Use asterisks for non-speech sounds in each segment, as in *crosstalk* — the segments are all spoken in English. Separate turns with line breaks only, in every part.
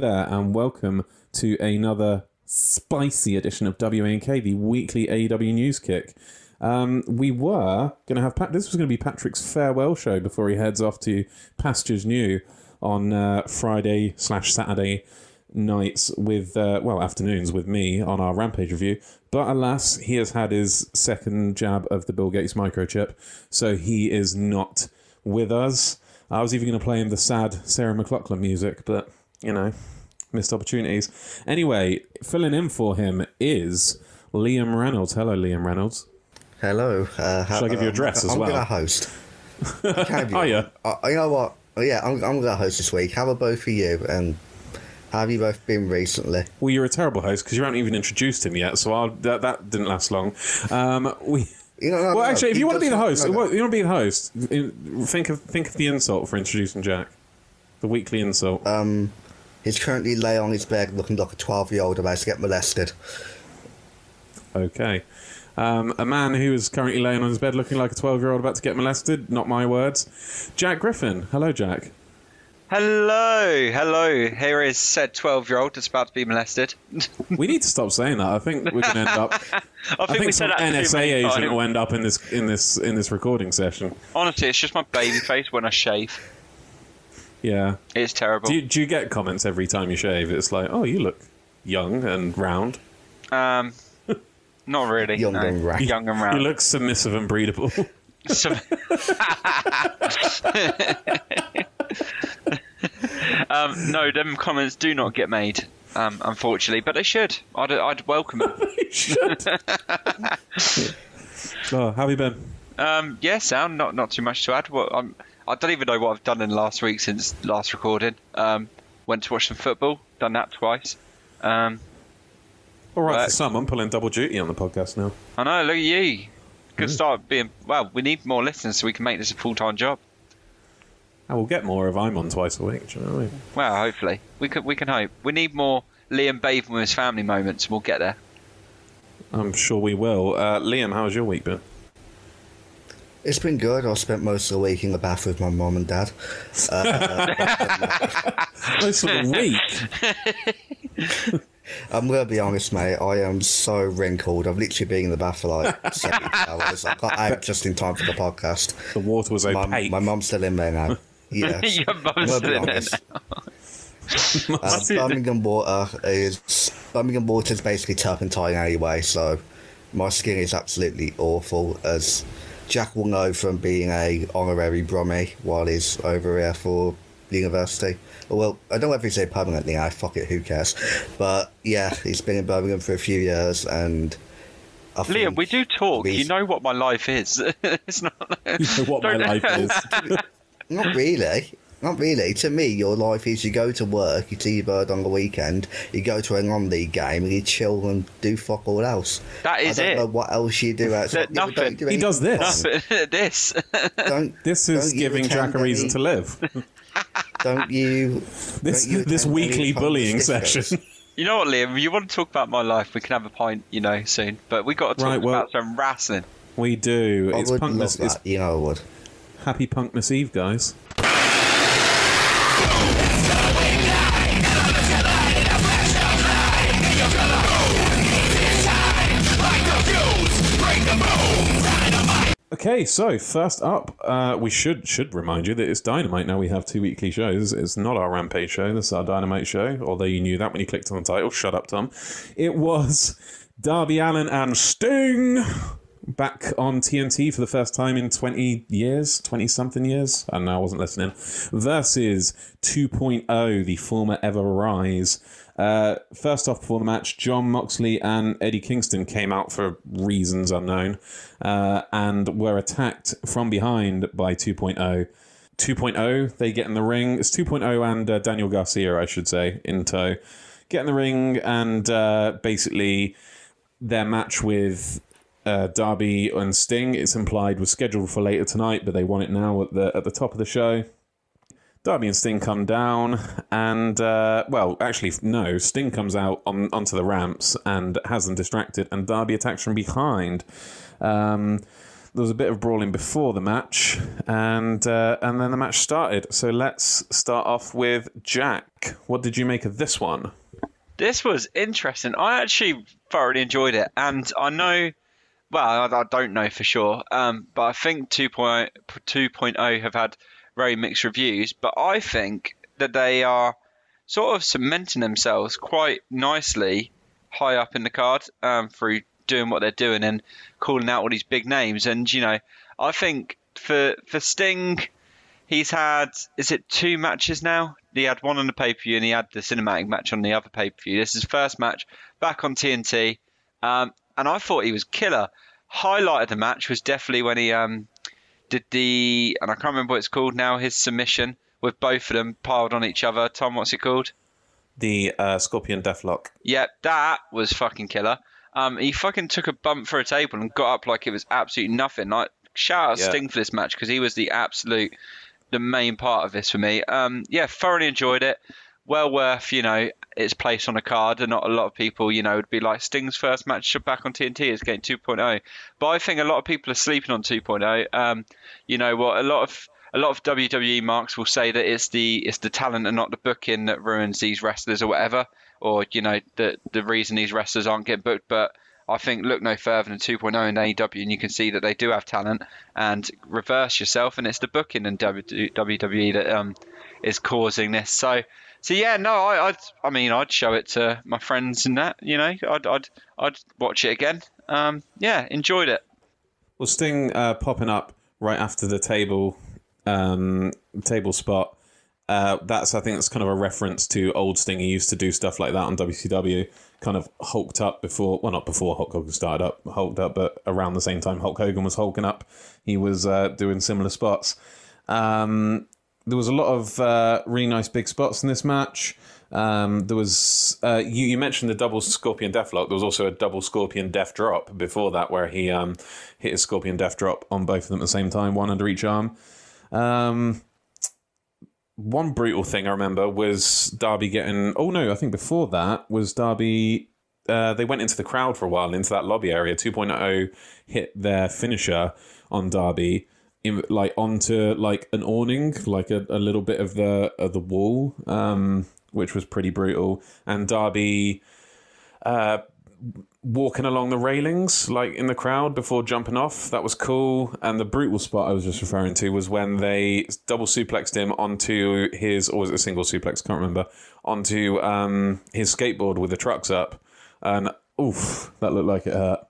there, and welcome to another spicy edition of WANK, the weekly AEW news kick. Um, we were going to have Pat. This was going to be Patrick's farewell show before he heads off to Pastures New on uh, Friday slash Saturday nights with uh, well afternoons with me on our Rampage review. But alas, he has had his second jab of the Bill Gates microchip, so he is not with us. I was even going to play him the sad Sarah McLachlan music, but you know, missed opportunities. Anyway, filling in for him is Liam Reynolds. Hello, Liam Reynolds.
Hello. Uh, how,
Shall I give you a dress
I'm,
as
I'm
well?
going to host. *laughs* Can you?
Are ya?
Uh, you know what? Yeah, I'm, I'm going to host this week. How about both of you? And how have you both been recently?
Well, you're a terrible host because you haven't even introduced him yet, so I'll, that that didn't last long. Um, we.
You know, no,
Well,
no,
actually, if you want to be the host, you want to be the host. Think of think of the insult for introducing Jack, the weekly insult.
Um, he's currently lay on his bed looking like a 12 year old about to get molested.
Okay. Um, a man who is currently laying on his bed looking like a 12 year old about to get molested, not my words. Jack Griffin. Hello, Jack.
Hello, hello. Here is said 12 year old that's about to be molested. *laughs*
We need to stop saying that. I think we're going to end up. *laughs*
I think,
I think
we
some
said that too
NSA
many
agent
times.
will end up in this in this in this recording session.
Honestly, it's just my baby face when I shave.
Yeah.
It's terrible.
Do you, do you get comments every time you shave? It's like, oh, you look young and round.
Um, *laughs* not really.
Young
no.
and round.
Young and
You
round.
look submissive and breedable.
So- *laughs* um, no, them comments do not get made, um, unfortunately, but they should. I'd, I'd welcome it. *laughs*
you should. oh, how have you been?
Um, yeah, sound not not too much to add. Well, I'm, I don't even know what I've done in the last week since last recording. Um, went to watch some football. Done that twice. Um,
All right, for some, I'm pulling double duty on the podcast now.
I know. Look at you. Good
Mm.
start being. Well, we need more listeners so we can make this a full time job.
I will get more if I'm on twice a week. Do you know what I mean?
Well, hopefully we can. We can hope. We need more Liam bathing with his family moments. and We'll get there.
I'm sure we will. Uh, Liam, how's your week been?
It's been good. I spent most of the week in the bath with my mum and dad. *laughs*
Most of the week. *laughs*
I'm going to be honest, mate. I am so wrinkled. I've literally been in the bath for like seven *laughs* hours. I got out just in time for the podcast.
The water was
My,
opaque.
my mum's still in there now. Yes.
Your mum's
I'm gonna
still
be
in there
honest. Uh, Birmingham water is Birmingham water is basically turpentine anyway, so my skin is absolutely awful. As Jack will know from being a honorary Brummy while he's over here for university. Well, I don't know if he's here permanently I Fuck it, who cares? But yeah, he's been in Birmingham for a few years, and I
Liam,
think
we do talk.
we-
You know what my life is. *laughs* it's not. *laughs*
You know what my
Don't-
life is. *laughs*
Not really. Not really. To me, your life is you go to work, you see your bird on the weekend, you go to a non-league game, and you chill and do fuck all else.
That is
I don't
it.
know what else you do outside.
Nothing.
Yeah, don't do
He does this.
fun? *laughs*
this.
Don't, *laughs*
This is
don't
giving Jack a reason
any-
to live. *laughs*
Don't you?
This
don't you
this weekly bullying session.
You know what, Liam? You want to talk about my life? We can have a pint, you know, soon. But we got to talk
Right, well-
about some wrestling.
We do.
I
It's
would love
Punkmas. It's.
You know, I would.
Happy Punkmas Eve, guys. Okay, so first up, uh, we should should remind you that it's Dynamite now. We have two weekly shows. It's not our Rampage show. This is our Dynamite show. Although you knew that when you clicked on the title. Shut up, Tom. It was Darby Allin and Sting back on TNT for the first time in 20 years, 20 something years. Know, I wasn't listening. Versus 2.0, the former Ever Rise. Uh, first off, before the match, Jon Moxley and Eddie Kingston came out for reasons unknown uh, and were attacked from behind by 2.0. 2.0, they get in the ring. It's 2.0 and uh, Daniel Garcia, I should say, in tow. Get in the ring and uh, basically their match with uh, Darby and Sting, it's implied, was scheduled for later tonight, but they want it now at the at the top of the show. Darby and Sting come down, and uh, well, actually, no. Sting comes out on onto the ramps and has them distracted, and Darby attacks from behind. Um, there was a bit of brawling before the match, and uh, and then the match started. So let's start off with Jack. What did you make of this one?
This was interesting. I actually thoroughly enjoyed it, and I know, well, I, don't know for sure, um, but I think 2.0, 2.0 have had very mixed reviews. But I think that they are sort of cementing themselves quite nicely high up in the card um, through doing what they're doing and calling out all these big names. And you know, I think for for Sting, he's had is it two matches now? He had one on the pay per view and he had the cinematic match on the other pay per view. This is his first match back on TNT, um, and I thought he was killer. Highlight of the match was definitely when he um, did the and I can't remember what it's called now. His submission with both of them piled on each other. Tom, what's it called?
The uh, Scorpion Deathlock.
Yeah, that was fucking killer. Um, he fucking took a bump for a table and got up like it was absolutely nothing. Like shout out
Yeah.
Sting for this match because he was the absolute, the main part of this for me. Um, yeah, thoroughly enjoyed it. Well worth you know its place on a card, and not a lot of people you know would be like Sting's first match back on TNT is getting 2.0. But I think a lot of people are sleeping on 2.0. Um, you know what? A lot of a lot of WWE marks will say that it's the it's the talent and not the booking that ruins these wrestlers or whatever, or you know the the reason these wrestlers aren't getting booked. But I think look no further than 2.0 in AEW, and you can see that they do have talent. And reverse yourself, and it's the booking in WWE that um is causing this. So. So yeah, no, I, I'd, I mean, I'd show it to my friends and that, you know, I'd, I'd, I'd watch it again. Um, yeah, enjoyed it.
Well, Sting uh, popping up right after the table um, table spot. Uh, that's I think that's kind of a reference to old Sting. He used to do stuff like that on WCW. Kind of hulked up before, well, not before Hulk Hogan started up, hulked up, but around the same time Hulk Hogan was hulking up, he was uh, doing similar spots. Um, there was a lot of uh, really nice big spots in this match. Um, there was uh, you, you mentioned the double Scorpion Deathlock. There was also a double Scorpion Death Drop before that, where he um, hit a Scorpion Death Drop on both of them at the same time, one under each arm. Um, one brutal thing I remember was Darby getting. Oh no, I think before that was Darby. Uh, they went into the crowd for a while, into that lobby area. 2.0 hit their finisher on Darby, in, like onto like an awning, like a, a little bit of the of the wall, um, which was pretty brutal. And Darby uh, walking along the railings, like in the crowd before jumping off. That was cool. And the brutal spot I was just referring to was when they double suplexed him onto his, or was it a single suplex? Can't remember. Onto um, his skateboard with the trucks up, and oof, that looked like it hurt.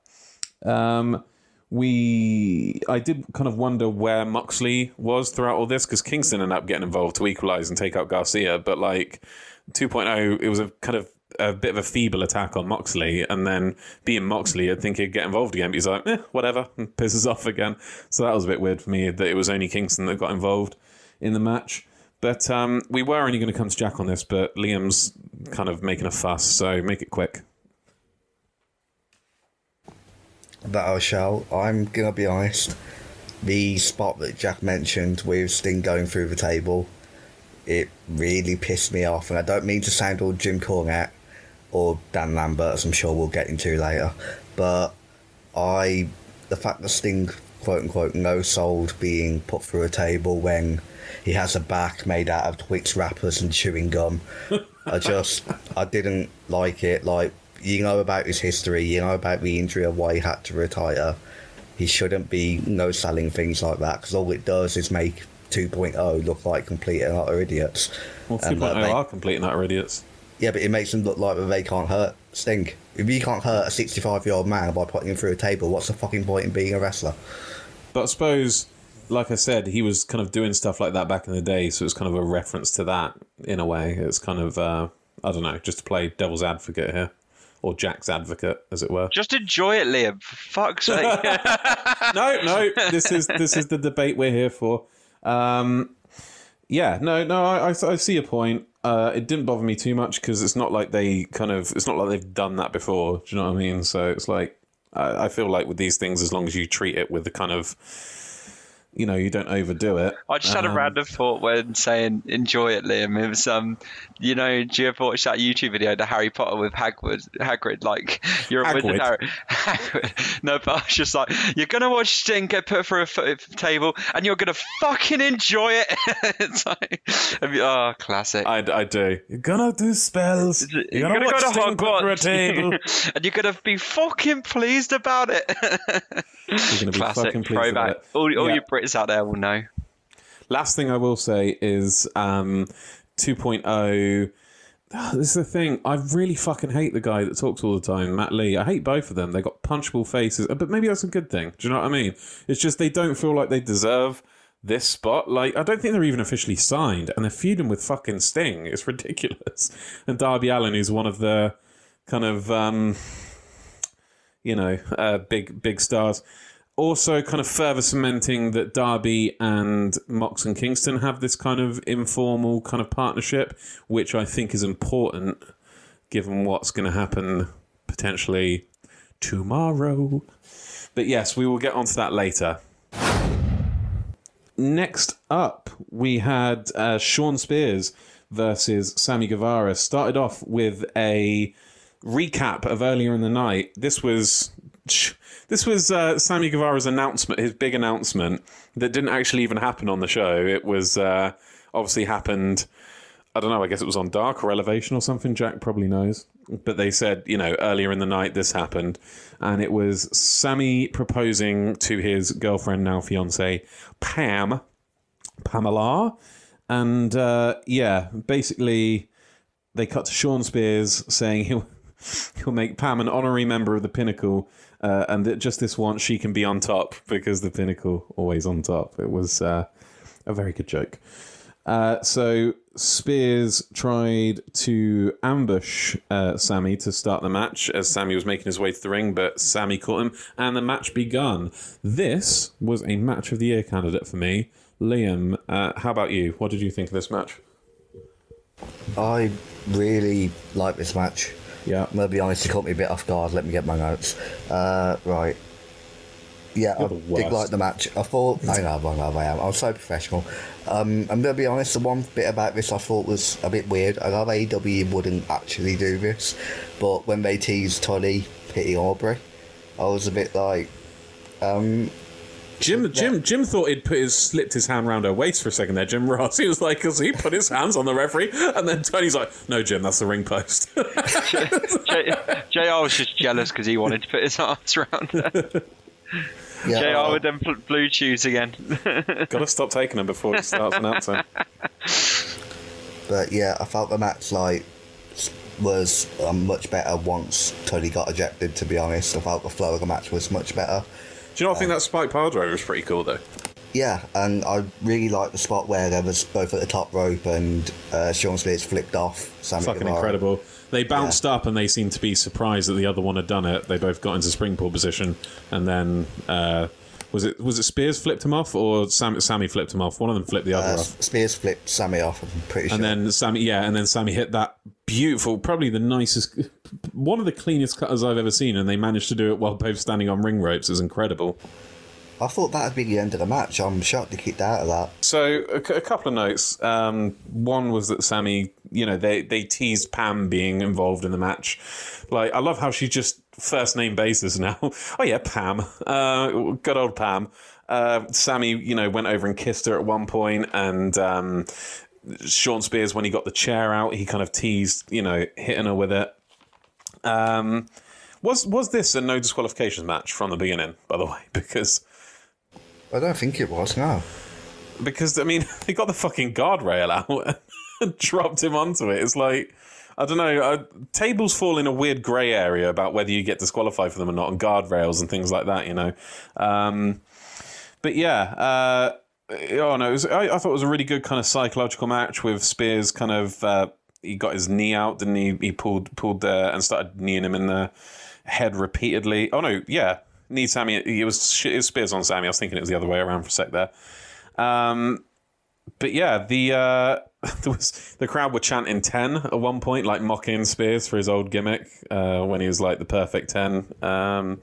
Um, we, I did kind of wonder where Moxley was throughout all this because Kingston ended up getting involved to equalize and take out Garcia, but like 2.0, it was a kind of a bit of a feeble attack on Moxley, and then being Moxley, I'd think he'd get involved again, but he's like, eh, whatever, *laughs* and pisses off again. So that was a bit weird for me that it was only Kingston that got involved in the match. But um, we were only going to come to Jack on this, but Liam's kind of making a fuss, so make it quick.
That I shall. I'm gonna be honest. The spot that Jack mentioned with Sting going through the table, it really pissed me off, and I don't mean to sound all Jim Cornette or Dan Lambert, as I'm sure we'll get into later, but I, the fact that Sting, quote unquote, no sold being put through a table when he has a back made out of Twix wrappers and chewing gum, I just, I didn't like it. Like, you know about his history, you know about the injury and why he had to retire. He shouldn't be no selling things like that because all it does is make 2.0 look like complete and utter idiots.
Well,
And,
2.0
uh, they-
are complete and utter idiots.
yeah, but it makes them look like they can't hurt Sting. If you can't hurt a 65 year old man by putting him through a table, what's the fucking point in being a wrestler?
But I suppose, like I said, he was kind of doing stuff like that back in the day, so it's kind of a reference to that in a way. It's kind of, uh, I don't know, just to play devil's advocate here, or Jack's advocate, as it were.
Just enjoy it, Liam. For fuck's sake. *laughs*
no, no, this is this is the debate we're here for. Um, yeah, no, no, I, I, I see your point. Uh, it didn't bother me too much because it's not like they kind of, it's not like they've done that before. Do you know what I mean? So it's like, I, I feel like with these things, as long as you treat it with the kind of you know you don't overdo it.
I just had a
Um,
random thought when saying enjoy it, Liam. It was um, you know, do you ever watch that YouTube video, the Harry Potter with Hagrid? Hagrid, like *laughs* you're a wizard. Harry. *laughs* Hagrid. No, but I was just like, you're gonna watch Sting get put through a f- table, and you're gonna fucking enjoy it. *laughs* it's like, oh, classic.
I, I do. You're gonna do spells. You're,
You're
gonna,
gonna
watch
go to
Sting put through a table.
And you're gonna be fucking pleased about it.
You're gonna be
Classic
fucking pleased about it.
All, all
Yeah.
you Brits out there will know.
Last thing I will say is um, 2.0. Ah, *sighs* This is the thing. I really fucking hate the guy that talks all the time, Matt Lee. I hate both of them. They got punchable faces, but maybe that's a good thing. Do you know what I mean? It's just they don't feel like they deserve this spot. Like I don't think they're even officially signed, and they're feuding with fucking Sting. It's ridiculous. *laughs* And Darby Allin, who's one of the kind of um, you know uh, big big stars. Also, kind of further cementing that Darby and Mox and Kingston have this kind of informal kind of partnership, which I think is important given what's going to happen potentially tomorrow. But yes, we will get onto that later. Next up, we had uh, Shawn Spears versus Sammy Guevara. Started off with a recap of earlier in the night. This was *laughs* this was uh, Sammy Guevara's announcement, his big announcement that didn't actually even happen on the show. It was uh, obviously happened. I don't know. I guess it was on Dark or Elevation or something. Jack probably knows. But they said, you know, earlier in the night this happened, and it was Sammy proposing to his girlfriend, now fiance, Pam, Pamela, and uh, yeah, basically they cut to Shawn Spears saying *laughs* he'll he'll make Pam an honorary member of the Pinnacle, uh, and that just this once she can be on top because the Pinnacle always on top. It was uh, a very good joke. Uh, so Spears tried to ambush uh, Sammy to start the match as Sammy was making his way to the ring, but Sammy caught him, and the match begun. This was a match of the year candidate for me. Liam, uh, how about you? What did you think of this match?
I really like this match.
Yeah.
I'm gonna be honest, it caught me a bit off guard. Let me get my notes. Uh, right. Yeah,
You're
I did like the match. I thought I know, I know, I am. I'm so professional. Um, I'm gonna be honest. The one bit about this I thought was a bit weird. I love AEW wouldn't actually do this, but when they teased Toddy, Pity Aubrey, I was a bit like, um,
Jim, Jim, Jim thought he'd put his slipped his hand round her waist for a second there. Jim Ross, *laughs* he was like, because he put his hands on the referee, and then Tony's like, "No, Jim, that's the ring post." *laughs*
J- JR was just jealous because he wanted to put his arms around her. *laughs*
yeah,
JR with them bl- blue shoes again.
Got to stop taking them before he starts announcing.
But yeah, I felt the match like was um, much better once Tony got ejected. To be honest, I felt the flow of the match was much better.
Do you know? I think that Spike Pile Driver was pretty cool though.
Yeah, and I really like the spot where there was both at the top rope and uh, Shawn Spears flicked off. Sammy
Fucking
Guevara.
incredible. They bounced up and they seemed to be surprised that the other one had done it. They both got into springboard position, and then uh, was it was it Spears flipped him off or Sam, Sammy flipped him off? One of them flipped the other
Uh,
off.
Spears flipped Sammy off. I'm pretty sure.
And then Sammy, yeah, and then Sammy hit that beautiful, probably the nicest, one of the cleanest cutters I've ever seen, and they managed to do it while both standing on ring ropes. Is incredible.
I thought that'd be the end of the match. I'm shocked they kicked out of that.
So a, a couple of notes. Um, one was that Sammy, you know, they they teased Pam being involved in the match. Like I love how she just first name basis now. *laughs* oh yeah, Pam. Uh, good old Pam. Uh, Sammy, you know, went over and kissed her at one point, and um, Shawn Spears, when he got the chair out, he kind of teased, you know, hitting her with it. Um, was was this a no disqualifications match from the beginning? By the way, *laughs* because
I don't think it was. No.
because I mean *laughs* they got the fucking guardrail out and dropped him onto it. It's like I don't know. Uh, tables fall in a weird grey area about whether you get disqualified for them or not, and guardrails and things like that. You know, um, but yeah. Uh, oh no, was, I, I thought it was a really good kind of psychological match with Spears. Kind of uh, he got his knee out, didn't he? He pulled pulled uh, and started kneeing him in the head repeatedly. Oh no, yeah, knee Sammy. It was, it was Spears on Sammy. I was thinking it was the other way around for a sec there. Um, but yeah, the uh, *laughs* there was the crowd were chanting ten at one point, like mocking Spears for his old gimmick uh, when he was like the perfect ten. Um,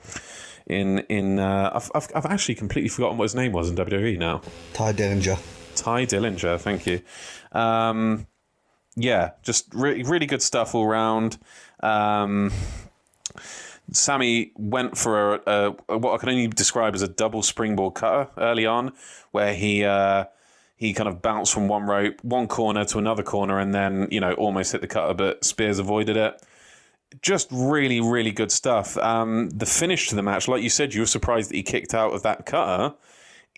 in in uh, I've, I've I've actually completely forgotten what his name was in WWE now.
Tye Dillinger.
Tye Dillinger, thank you. Um, yeah, just re- really good stuff all round. Um, Sammy went for a, a, what I can only describe as a double springboard cutter early on, where he uh, he kind of bounced from one rope, one corner to another corner, and then you know almost hit the cutter, but Spears avoided it. Just really, really good stuff. Um, the finish to the match, like you said, you were surprised that he kicked out of that cutter.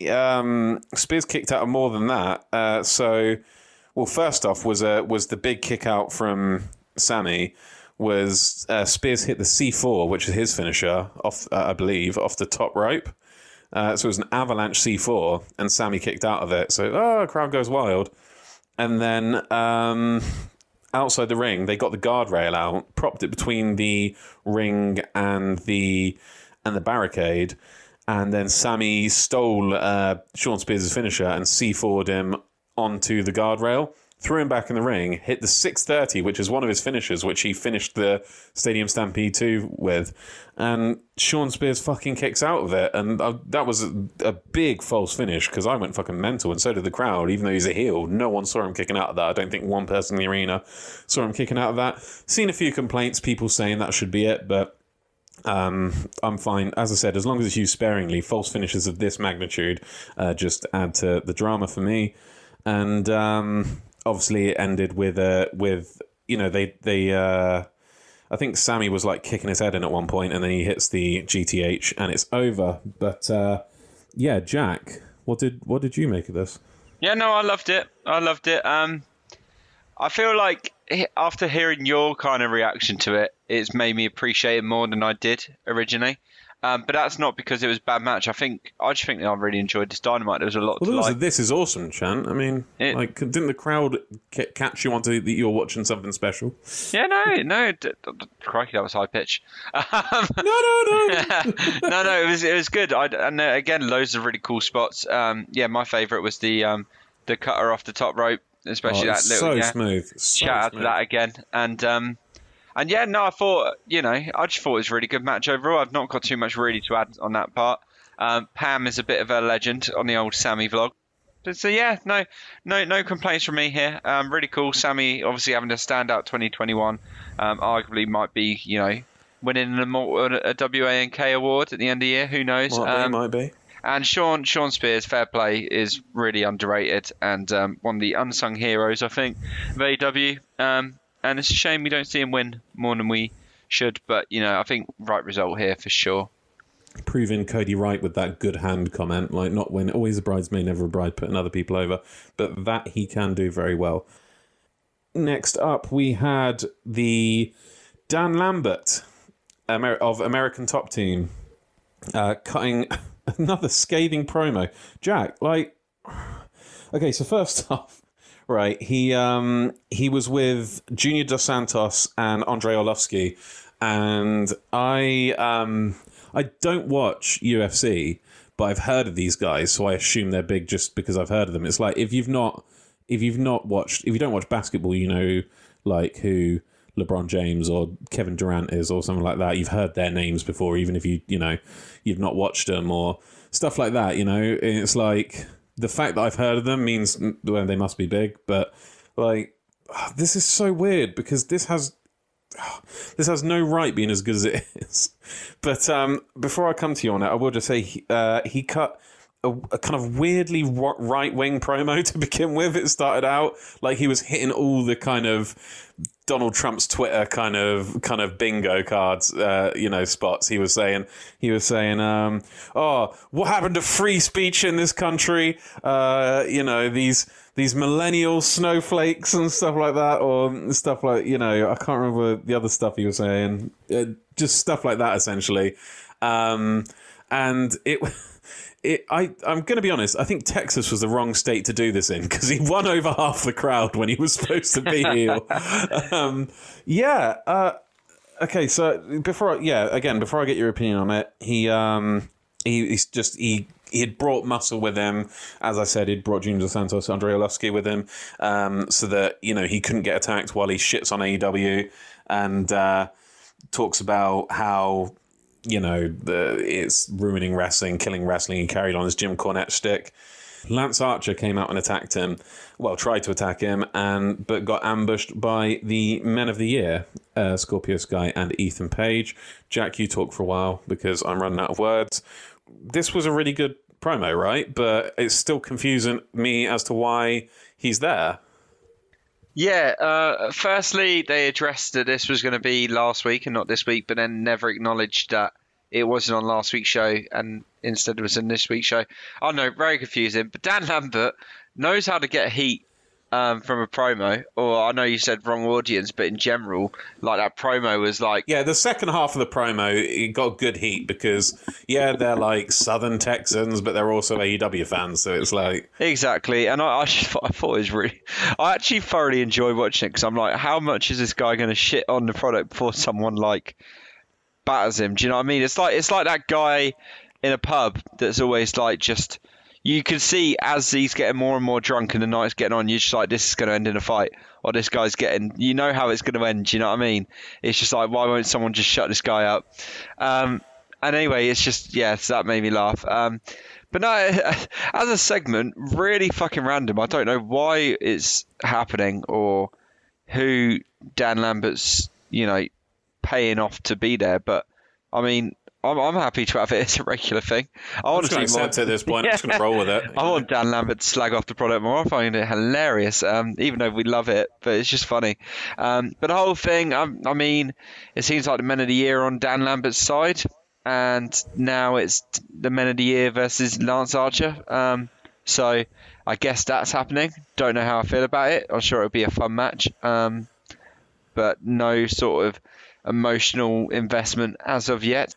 Um, Spears kicked out of more than that. Uh, so, well, first off was a was the big kick out from Sammy was uh, Spears hit the C4, which is his finisher, off uh, I believe, off the top rope. Uh, so it was an avalanche C4, and Sammy kicked out of it. So, oh, crowd goes wild. And then um, outside the ring, they got the guardrail out, propped it between the ring and the and the barricade, and then Sammy stole uh, Shawn Spears' finisher and C4'd him onto the guardrail threw him back in the ring, hit the 630, which is one of his finishes, which he finished the Stadium Stampede 2 with. And Shawn Spears fucking kicks out of it. And uh, that was a, a, big false finish because I went fucking mental, and so did the crowd, even though he's a heel. No one saw him kicking out of that. I don't think one person in the arena saw him kicking out of that. Seen a few complaints, people saying that should be it, but. Um, I'm fine. As I said, as long as it's used sparingly, false finishes of this magnitude uh, just add to the drama for me. And um, obviously it ended with uh, with you know they they uh, I think Sammy was like kicking his head in at one point, and then he hits the GTH, and it's over. But uh, yeah, Jack, what did what did you make of this?
Yeah, no, I loved it. I loved it. Um, I feel like after hearing your kind of reaction to it, it's made me appreciate it more than I did originally. Um, but that's not because it was a bad match. I think I just think I really enjoyed this dynamite. There was a lot.
Well,
to like.
this is awesome, Chan. I mean, it, like, didn't the crowd catch you onto that you were watching something special?
Yeah, no, no. D- d- crikey, that was high pitch. *laughs* Um,
no, no, no, *laughs*
no, no. It was it was good. I, and uh, again, loads of really cool spots. Um, yeah, my favourite was the um, the cutter off the top rope, especially
oh,
that little.
So
yeah.
smooth. So
Shout out to that again, and um, and yeah, no, I thought, you know, I just thought it was a really good match overall. I've not got too much really to add on that part. Um, Pam is a bit of a legend on the old Sammy vlog. But, so yeah, no, no, no complaints from me here. Um, really cool. Sammy obviously having a standout 2021. Um, arguably might be, you know, winning a, a WANK award at the end of the year. Who knows?
Might
um,
be, might be.
And Sean Shawn Spears, fair play, is really underrated and um, one of the unsung heroes, I think, of AEW. Um, and it's a shame we don't see him win more than we should. But you know, I think right result here for sure.
Proving Cody right with that good hand comment, like not win, always a bridesmaid, never a bride, putting other people over, but that he can do very well. Next up, we had the Dan Lambert Amer- of American Top Team uh, cutting *laughs* another scathing promo. Jack, like, *sighs* okay, so first *laughs* off, Right. He um he was with Junior Dos Santos and Andrei Arlovski, and I um I don't watch UFC, but I've heard of these guys, so I assume they're big just because I've heard of them. It's like if you've not if you've not watched if you don't watch basketball, you know like who LeBron James or Kevin Durant is or something like that. You've heard their names before, even if you you know you've not watched them or stuff like that. You know, it's like the fact that I've heard of them means well, they must be big, but like *sighs* this is so weird because this has *sighs* this has no right being as good as it *laughs* is. But um, before I come to you on it, I will just say he, uh, he cut a, a, kind of weirdly right wing promo *laughs* to begin with. It started out like he was hitting all the kind of Donald Trump's Twitter kind of kind of bingo cards, uh, you know, spots. He was saying he was saying, um, "Oh, what happened to free speech in this country? Uh, you know, these these millennial snowflakes and stuff like that, or stuff like you know, I can't remember the other stuff he was saying. Uh, just stuff like that, essentially. Um, and it." *laughs* It, I, I'm going to be honest. I think Texas was the wrong state to do this in because he won over half the crowd when he was supposed to be heel. *laughs* um, yeah. Uh, okay. So before, I, yeah, again, before I get your opinion on it, he, um, he, he's just he he had brought muscle with him. As I said, he'd brought Junior Santos, Andrei Arlovski with him, um, so that you know he couldn't get attacked while he shits on AEW and uh, talks about how you know, the, it's ruining wrestling, killing wrestling. He carried on his Jim Cornette shtick. Lance Archer came out and attacked him. Well, tried to attack him, and but got ambushed by the Men of the Year, uh, Scorpio Sky and Ethan Page. Jack, you talk for a while because I'm running out of words. This was a really good promo, right? But it's still confusing me as to why he's there.
Yeah, uh, firstly, they addressed that this was going to be last week and not this week, but then never acknowledged that it wasn't on last week's show and instead it was in this week's show. I know, very confusing. But Dan Lambert knows how to get heat um, from a promo, or I know you said wrong audience, but in general, like that promo was like.
Yeah, the second half of the promo, it got good heat because, yeah, they're like Southern Texans, but they're also AEW fans, so it's like.
Exactly, and I, I, *laughs* I thought it was really. I actually thoroughly enjoyed watching it because I'm like, how much is this guy going to shit on the product before someone like batters him? Do you know what I mean? It's like it's like that guy in a pub that's always like just you can see as he's getting more and more drunk and the night's getting on, you're just like, this is going to end in a fight, or this guy's getting, you know how it's going to end. Do you know what I mean? It's just like, why won't someone just shut this guy up? Um, and anyway, it's just, yeah, so that made me laugh. Um, but no, *laughs* as a segment, really fucking random. I don't know why it's happening or who Dan Lambert's, you know, paying off to be there. But I mean, I'm, I'm happy to have it as a regular thing.
I want to it at this point. *laughs* Yeah. I'm just going to roll with it.
I want Dan Lambert to slag off the product more. I find it hilarious, um, even though we love it, but it's just funny. Um, but the whole thing, I, I mean, it seems like the Men of the Year on Dan Lambert's side, and now it's the Men of the Year versus Lance Archer. Um, so I guess that's happening. Don't know how I feel about it. I'm sure it'll be a fun match, um, but no sort of emotional investment as of yet.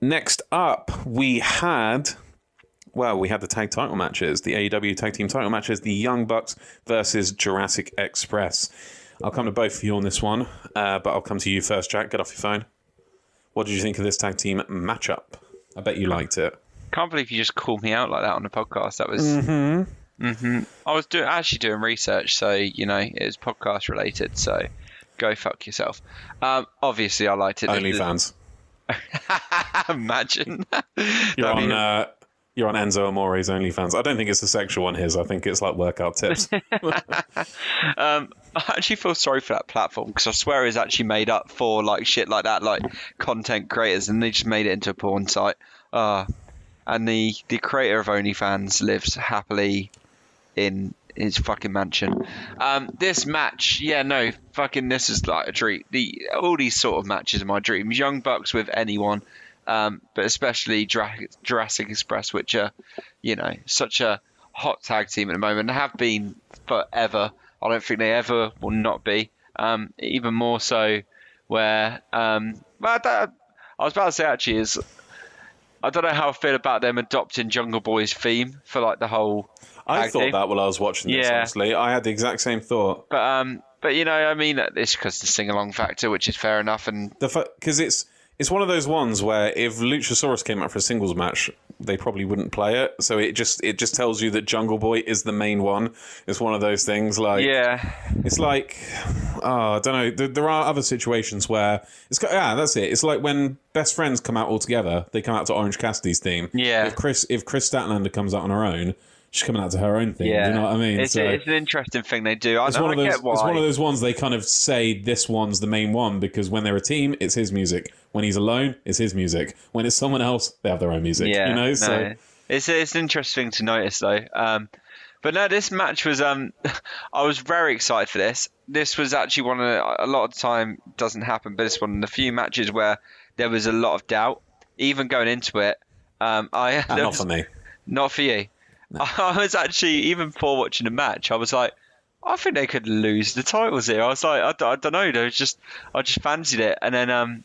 Next up, we had well, we had the tag title matches, the AEW tag team title matches, the Young Bucks versus Jurassic Express. I'll come to both of you on this one, uh, but I'll come to you first, Jack. Get off your phone. What did you think of this tag team matchup? I bet you liked it.
Can't believe you just called me out like that on the podcast. That was.
Mm-hmm.
Mm-hmm. I was doing actually doing research, so you know it was podcast related. So go fuck yourself. Um, obviously, I liked it.
OnlyFans. *laughs*
Imagine.
You're on. Uh, you're on Enzo Amore's OnlyFans. I don't think it's a sexual one. His. I think it's like workout tips. *laughs* *laughs*
um, I actually feel sorry for that platform because I swear it's actually made up for like shit like that, like content creators, and they just made it into a porn site. Uh, and the the creator of OnlyFans lives happily in his fucking mansion. Um, this match, yeah, no, fucking, this is like a dream. The all these sort of matches are my dreams. Young Bucks with anyone, um, but especially Jurassic Express, which are, you know, such a hot tag team at the moment. They have been forever. I don't think they ever will not be. Um, even more so, where, um, I was about to say actually is. I don't know how I feel about them adopting Jungle Boy's theme for like the whole
I thought that while I was watching this. Yeah. Honestly, I had the exact same thought.
But um, but you know, I mean, it's because the sing along factor, which is fair enough, and
the because it's it's one of those ones where if Luchasaurus came out for a singles match, they probably wouldn't play it. So it just it just tells you that Jungle Boy is the main one. It's one of those things like
yeah,
it's like oh, I don't know. There, there are other situations where it's yeah, that's it. It's like when best friends come out all together. They come out to Orange Cassidy's theme.
Yeah,
if Chris if Kris Statlander comes out on her own she's coming out to her own thing. Yeah. Do you know what I mean?
It's, so, it's an interesting thing they do. I,
it's, one of those, it's one of those ones they kind of say this one's the main one because when they're a team, it's his music. When he's alone, it's his music. When it's someone else, they have their own music. Yeah, you know. No. So
it's it's interesting to notice though. Um, but no, this match was um, *laughs* I was very excited for this. This was actually one of the, a lot of the time doesn't happen, but it's one of the few matches where there was a lot of doubt, even going into it. Um, I *laughs*
not was, for me.
Not for you. *laughs* I was actually even before watching the match, I was like, I think they could lose the titles here. I was like, I, I don't know. There was just I just fancied it, and then um,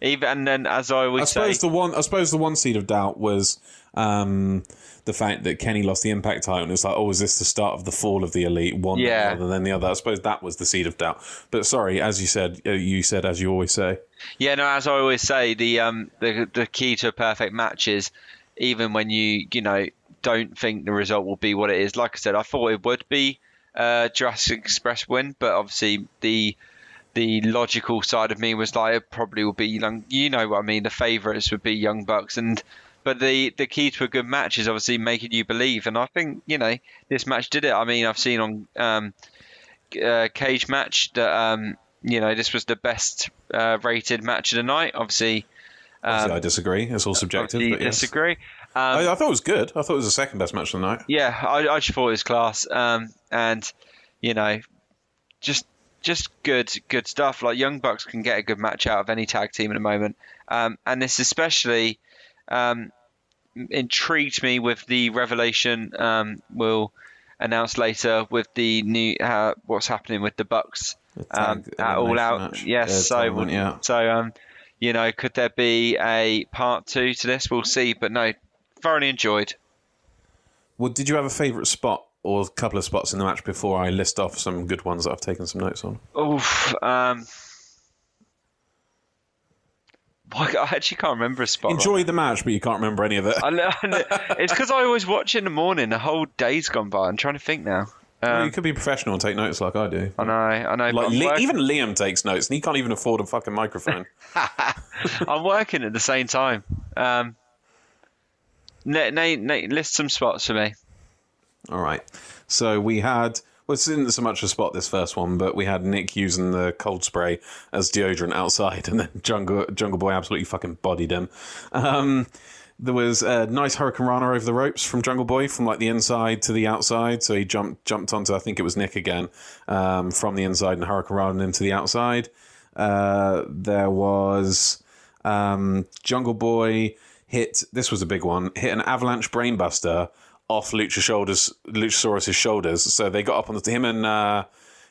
even and then as I always
I suppose
say,
the one I suppose the one seed of doubt was um the fact that Kenny lost the Impact title. And it's like, oh, is this the start of the fall of the Elite? One yeah. rather than the other. I suppose that was the seed of doubt. But sorry, as you said, uh, you said as you always say.
Yeah, no, as I always say, the um the the key to a perfect match is even when you you know don't think the result will be what it is. Like I said, I thought it would be uh, Jurassic Express win, but obviously the the logical side of me was like it probably would be young. You know what I mean? The favourites would be Young Bucks, and but the the key to a good match is obviously making you believe. And I think you know this match did it. I mean, I've seen on um, uh, Cage match that um, you know this was the best uh, rated match of the night. Obviously.
Um, I disagree. It's all subjective.
But yes. Disagree.
Um, I, I, thought it was good. I thought it was the second best match of the night.
Yeah, I, I just thought it was class. Um, and you know, just just good good stuff. Like Young Bucks can get a good match out of any tag team at the moment, um, and this especially um, intrigued me with the revelation um, we'll announce later with the new uh, what's happening with the Bucks um, at All Out. Match. Yes, yeah, so yeah. so um, you know, could there be a part two to this? We'll see. But no, thoroughly enjoyed.
Well, did you have a favourite spot or a couple of spots in the match before I list off some good ones that I've taken some notes on?
Oh, um, I actually can't remember a spot.
Enjoy right the match, but you can't remember any of it.
I know, I know. it's because I always watch in the morning. The whole day's gone by. I'm trying to think now.
Um, well, you could be professional and take notes like I do.
I know, I know.
Like Le- even Liam takes notes, and he can't even afford a fucking microphone. *laughs*
I'm working at the same time. Um, List some spots for me.
All right. So we had well, it isn't so much a spot this first one, but we had Nick using the cold spray as deodorant outside, *laughs* and then Jungle Jungle Boy absolutely fucking bodied him. Um, there was a nice hurricanrana over the ropes from Jungle Boy from like the inside to the outside. So he jumped jumped onto I think it was Nick again um, from the inside and hurricanrana into the outside. Uh, there was um, Jungle Boy hit. This was a big one. Hit an avalanche brainbuster off Lucha shoulders, Luchasaurus's shoulders. So they got up on the him and uh,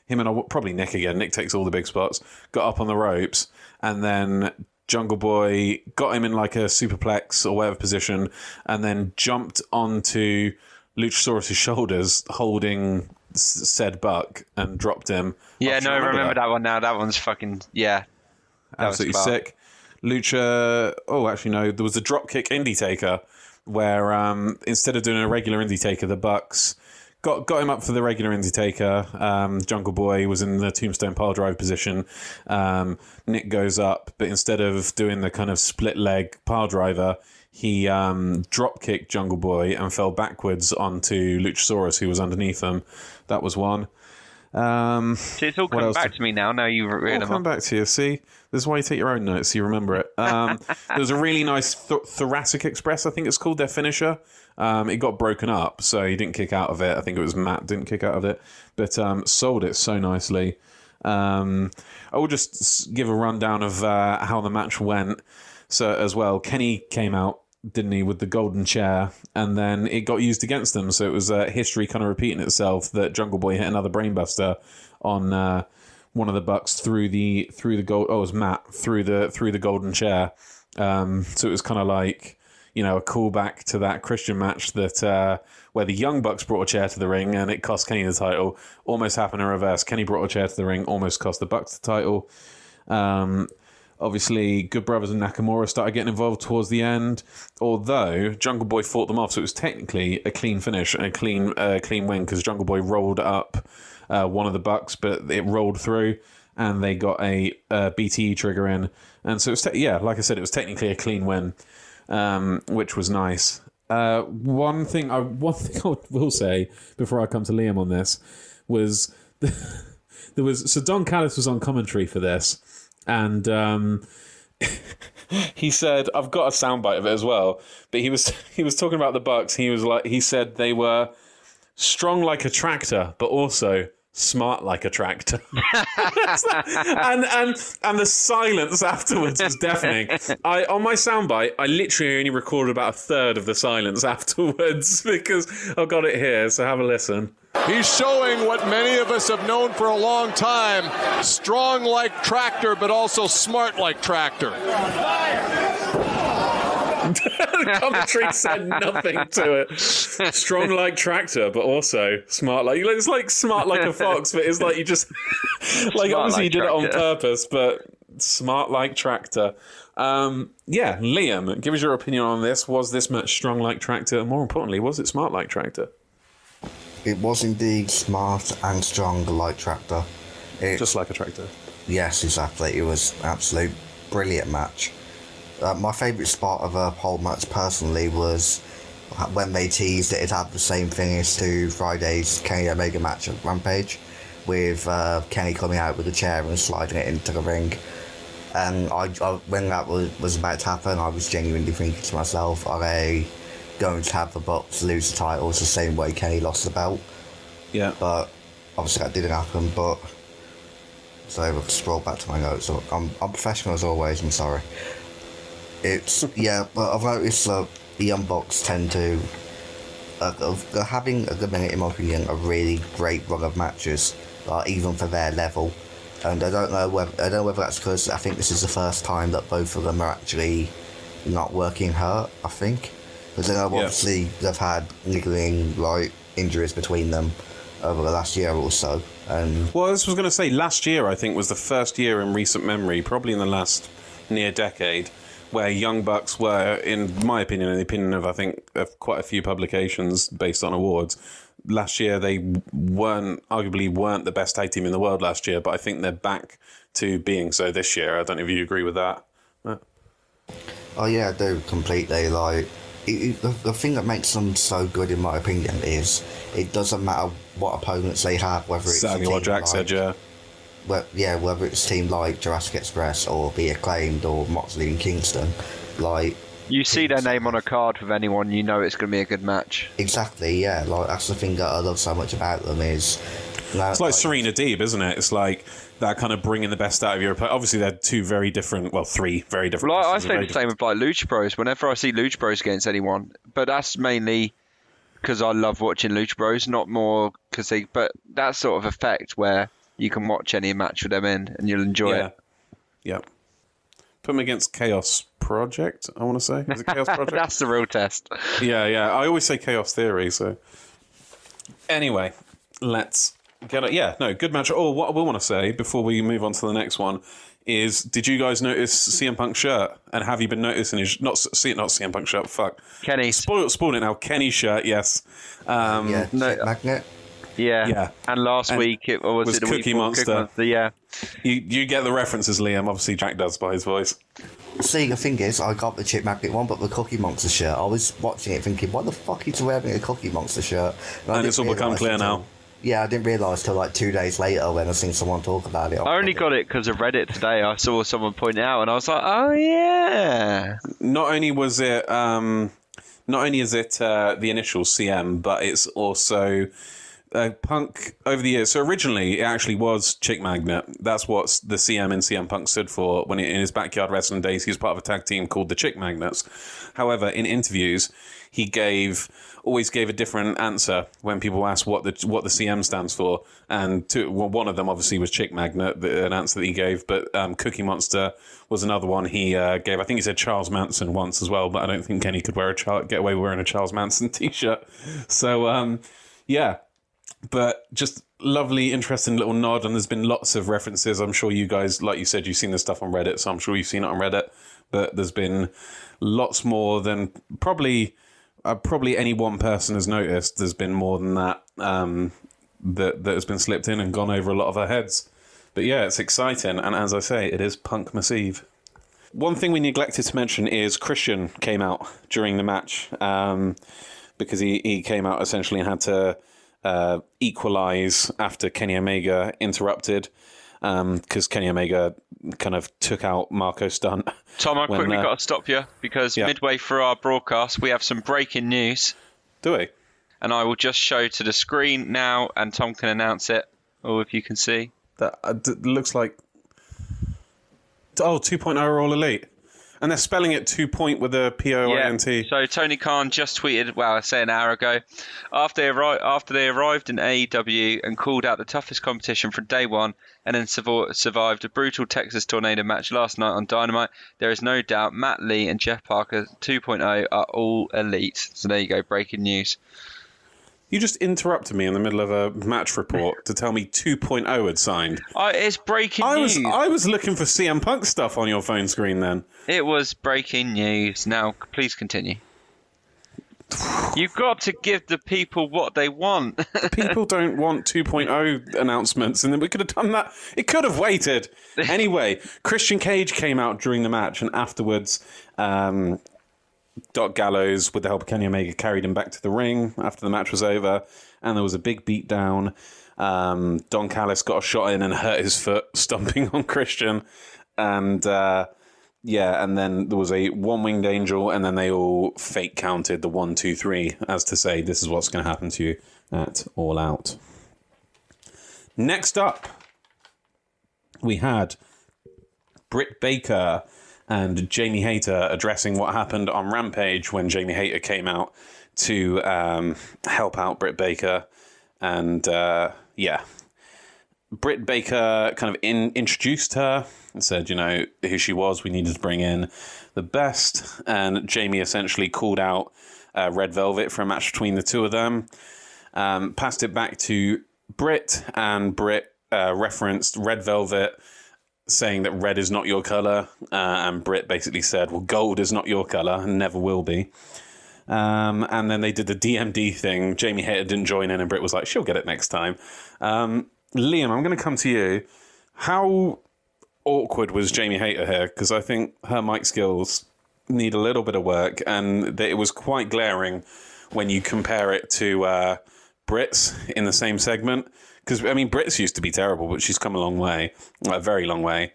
him and probably Nick again. Nick takes all the big spots. Got up on the ropes and then Jungle Boy got him in like a superplex or whatever position, and then jumped onto Luchasaurus's shoulders, holding said buck, and dropped him.
Yeah, no, I remember, that. that. one now. That one's fucking yeah,
absolutely sick. Lucha. Oh, actually, no. There was a dropkick indie taker where um, instead of doing a regular indie taker, the Bucks got got him up for the regular indie taker. Um, Jungle Boy was in the tombstone pile drive position. Um, Nick goes up, but instead of doing the kind of split leg pile driver, he um, drop kicked Jungle Boy and fell backwards onto Luchasaurus, who was underneath him. That was one. Um,
See, it's all coming back to me now. Now you've
read all come back to you. See, this is why you take your own notes. So you remember it. Um, *laughs* there was a really nice th- thoracic express. I think it's called their finisher. Um, it got broken up, so he didn't kick out of it. I think it was Matt didn't kick out of it, but um, sold it so nicely. Um, I will just give a rundown of uh, how the match went. So as well, Kenny came out didn't he, with the golden chair, and then it got used against them. So it was uh, history kind of repeating itself that Jungle Boy hit another brainbuster on uh, one of the bucks through the through the gold. Oh, it was Matt through the through the golden chair. Um, so it was kind of like you know a callback to that Christian match that uh, where the Young Bucks brought a chair to the ring and it cost Kenny the title. Almost happened in reverse. Kenny brought a chair to the ring, almost cost the Bucks the title. Um, Obviously, Good Brothers and Nakamura started getting involved towards the end. Although Jungle Boy fought them off, so it was technically a clean finish and a clean uh, clean win because Jungle Boy rolled up uh, one of the Bucks, but it rolled through and they got a, a BTE trigger in. And so it was te- yeah, like I said, it was technically a clean win, um, which was nice. Uh, one thing I one *laughs* thing I will say before I come to Liam on this was *laughs* there was so Don Callis was on commentary for this and um, *laughs* he said, "I've got a soundbite of it as well." But he was *laughs* he was talking about the Bucks. He was like, he said they were strong like a tractor, but also smart like a tractor. *laughs* and and and the silence afterwards was deafening. I on my soundbite, I literally only recorded about a third of the silence afterwards because I've got it here. So have a listen.
He's showing what many of us have known for a long time strong like tractor, but also smart like tractor.
the *laughs* commentary said nothing to it. Strong like tractor, but also smart like it's like smart like a fox, but it's like you just *laughs* like smart obviously like you did tractor. it on purpose, but smart like tractor. Um, yeah, Liam, give us your opinion on this. Was this match strong like tractor? And more importantly, was it smart like tractor?
It was indeed smart and strong like tractor.
It, Just like a tractor.
Yes, exactly. It was absolute brilliant match. Uh, my favourite spot of a pole match personally was when they teased it, it had the same finish to Friday's Kenny Omega match at Rampage, with uh, Kenny coming out with a chair and sliding it into the ring. And I, I, when that was, was about to happen, I was genuinely thinking to myself, are they going to have the Bucks lose the titles the same way Kenny lost the belt?
Yeah.
But obviously that didn't happen. But so I'll scroll back to my notes. I'm, I'm professional as always. I'm sorry. It's *laughs* yeah, but I've noticed that the Young Bucks tend to uh, they're having a good minute, in my opinion, a really great run of matches, uh, even for their level. And I don't know whether I don't know whether that's because I think this is the first time that both of them are actually not working hurt. I think because I know
Yeah.
obviously they've had niggling like injuries between them over the last year or so, and
Well, this was going to say last year. I think was the first year in recent memory, probably in the last near decade, where Young Bucks were, in my opinion, and the opinion of I think of quite a few publications based on awards. Last year they weren't arguably weren't the best tag team in the world last year, but I think they're back to being so this year. I don't know if you agree with that.
Oh yeah, I do completely. Like it, it, the, the thing that makes them so good, in my opinion, is it doesn't matter what opponents they have, whether it's a
Exactly what
team
Jack
like,
said. Yeah.
well, yeah, whether it's team like Jurassic Express or Be Acclaimed or Moxley and Kingston, like
You see their name on a card with anyone, you know it's going to be a good match.
exactly, yeah, like that's the thing that I love so much about them is.
It's like Serena Deeb, isn't it? It's like that kind of bringing the best out of your. Obviously, they're two very different, well, three very different.
Well, I, I say the same with like Lucha Bros. Whenever I see Lucha Bros against anyone, but that's mainly because I love watching Lucha Bros, not more because they. But that sort of effect where you can watch any match with them in and you'll enjoy
Yeah.
it.
Yeah. Put them against Chaos Project, I want to say. Is it Chaos *laughs* Project?
That's the real test.
yeah, yeah. I always say Chaos Theory, so. Anyway, let's get it. Yeah, no, good match. Oh, what I will want to say before we move on to the next one is did you guys notice CM Punk's shirt? And have you been noticing his. Not, see, not CM Punk shirt, fuck.
Kenny,
Spoil, spoil it now. Kenny's shirt, yes. Um,
yeah,
no-
Magnet.
yeah,
Yeah.
And last
And
week it was,
was
it the week
Cookie? Monster.
Yeah,
You, you get the references, Liam. Obviously, Jack does by his voice.
See, the thing is, I got the Chip Magnet one, but the Cookie Monster shirt. I was watching it thinking, why the fuck is he wearing a Cookie Monster shirt? I
And it's all become clear
until-
now.
Yeah, I didn't realise till like two days later when I seen someone talk about it.
I only got it because of Reddit today. I saw someone point it out, and I was like, oh yeah.
not only was it um, not only is it uh, the initial CM, but it's also uh, Punk over the years. So originally, it actually was Chick Magnet. That's what the CM in CM Punk stood for. When he, in his backyard wrestling days, he was part of a tag team called the Chick Magnets. However, in interviews, he gave always gave a different answer when people asked what the what the CM stands for, and two, well, one of them obviously was Chick Magnet, the, an answer that he gave. But um, Cookie Monster was another one he uh, gave. I think he said Charles Manson once as well, but I don't think Kenny could wear a Char- get away wearing a Charles Manson *laughs* t-shirt. So um, yeah, but just lovely, interesting little nod. And there's been lots of references. I'm sure you guys, like you said, you've seen this stuff on Reddit, so I'm sure you've seen it on Reddit. But there's been lots more than probably uh, probably any one person has noticed. There's been more than that um, that that has been slipped in and gone over a lot of our heads. But yeah, it's exciting, and as I say, it is Punk Eve. One thing we neglected to mention is Christian came out during the match um, because he, he came out essentially and had to uh, equalize after Kenny Omega interrupted because Kenny Omega kind of took out Marco Stunt.
Tom, I've
When,
quickly
uh,
got to stop you because
yeah.
midway through our broadcast, we have some breaking news,
Do we?
and I will just show to the screen now, and Tom can announce it, or if you can see.
That uh, d- looks like. Oh, 2.0 are all elite. And they're spelling it 2 point with a P O I N T. Yeah.
So Tony Khan just tweeted, well, I say an hour ago, after they, arri- after they arrived in AEW and called out the toughest competition from day one, and then survived a brutal Texas tornado match last night on Dynamite, there is no doubt Matt Lee and Jeff Parker 2.0 are all elite. So there you go, breaking news.
You just interrupted me in the middle of a match report to tell me 2.0 had signed.
Oh, it's breaking
I was
news.
I was looking for CM Punk stuff on your phone screen then.
It was breaking news. Now, please continue. You've got to give the people what they want. *laughs*
People don't want 2.0 announcements, and then we could have done that. It could have waited. *laughs* Anyway, Christian Cage came out during the match, and afterwards, um, Doc Gallows, with the help of Kenny Omega, carried him back to the ring after the match was over, and there was a big beatdown. Um, Don Callis got a shot in and hurt his foot *laughs* stomping on Christian, and uh, yeah, and then there was a one winged angel, and then they all fake counted the one, two, three, as to say this is what's going to happen to you at All Out. Next up, we had Britt Baker and Jamie Hayter addressing what happened on Rampage when Jamie Hayter came out to um, help out Britt Baker. And uh, yeah, Britt Baker kind of in, introduced her and said, you know, who she was. We needed to bring in the best. And Jamie essentially called out uh, Red Velvet for a match between the two of them. Um, passed it back to Britt, and Britt uh, referenced Red Velvet saying that red is not your color, uh, and Britt basically said, "Well, gold is not your color and never will be." Um, and then they did the DMD thing. Jamie Hayter didn't join in, and Britt was like, "She'll get it next time." Um, Liam, I'm going to come to you. How awkward was Jamie Hayter here? Because I think her mic skills need a little bit of work, and it was quite glaring when you compare it to uh, Britt's in the same segment. Because I mean, Britt's used to be terrible, but she's come a long way, a very long way.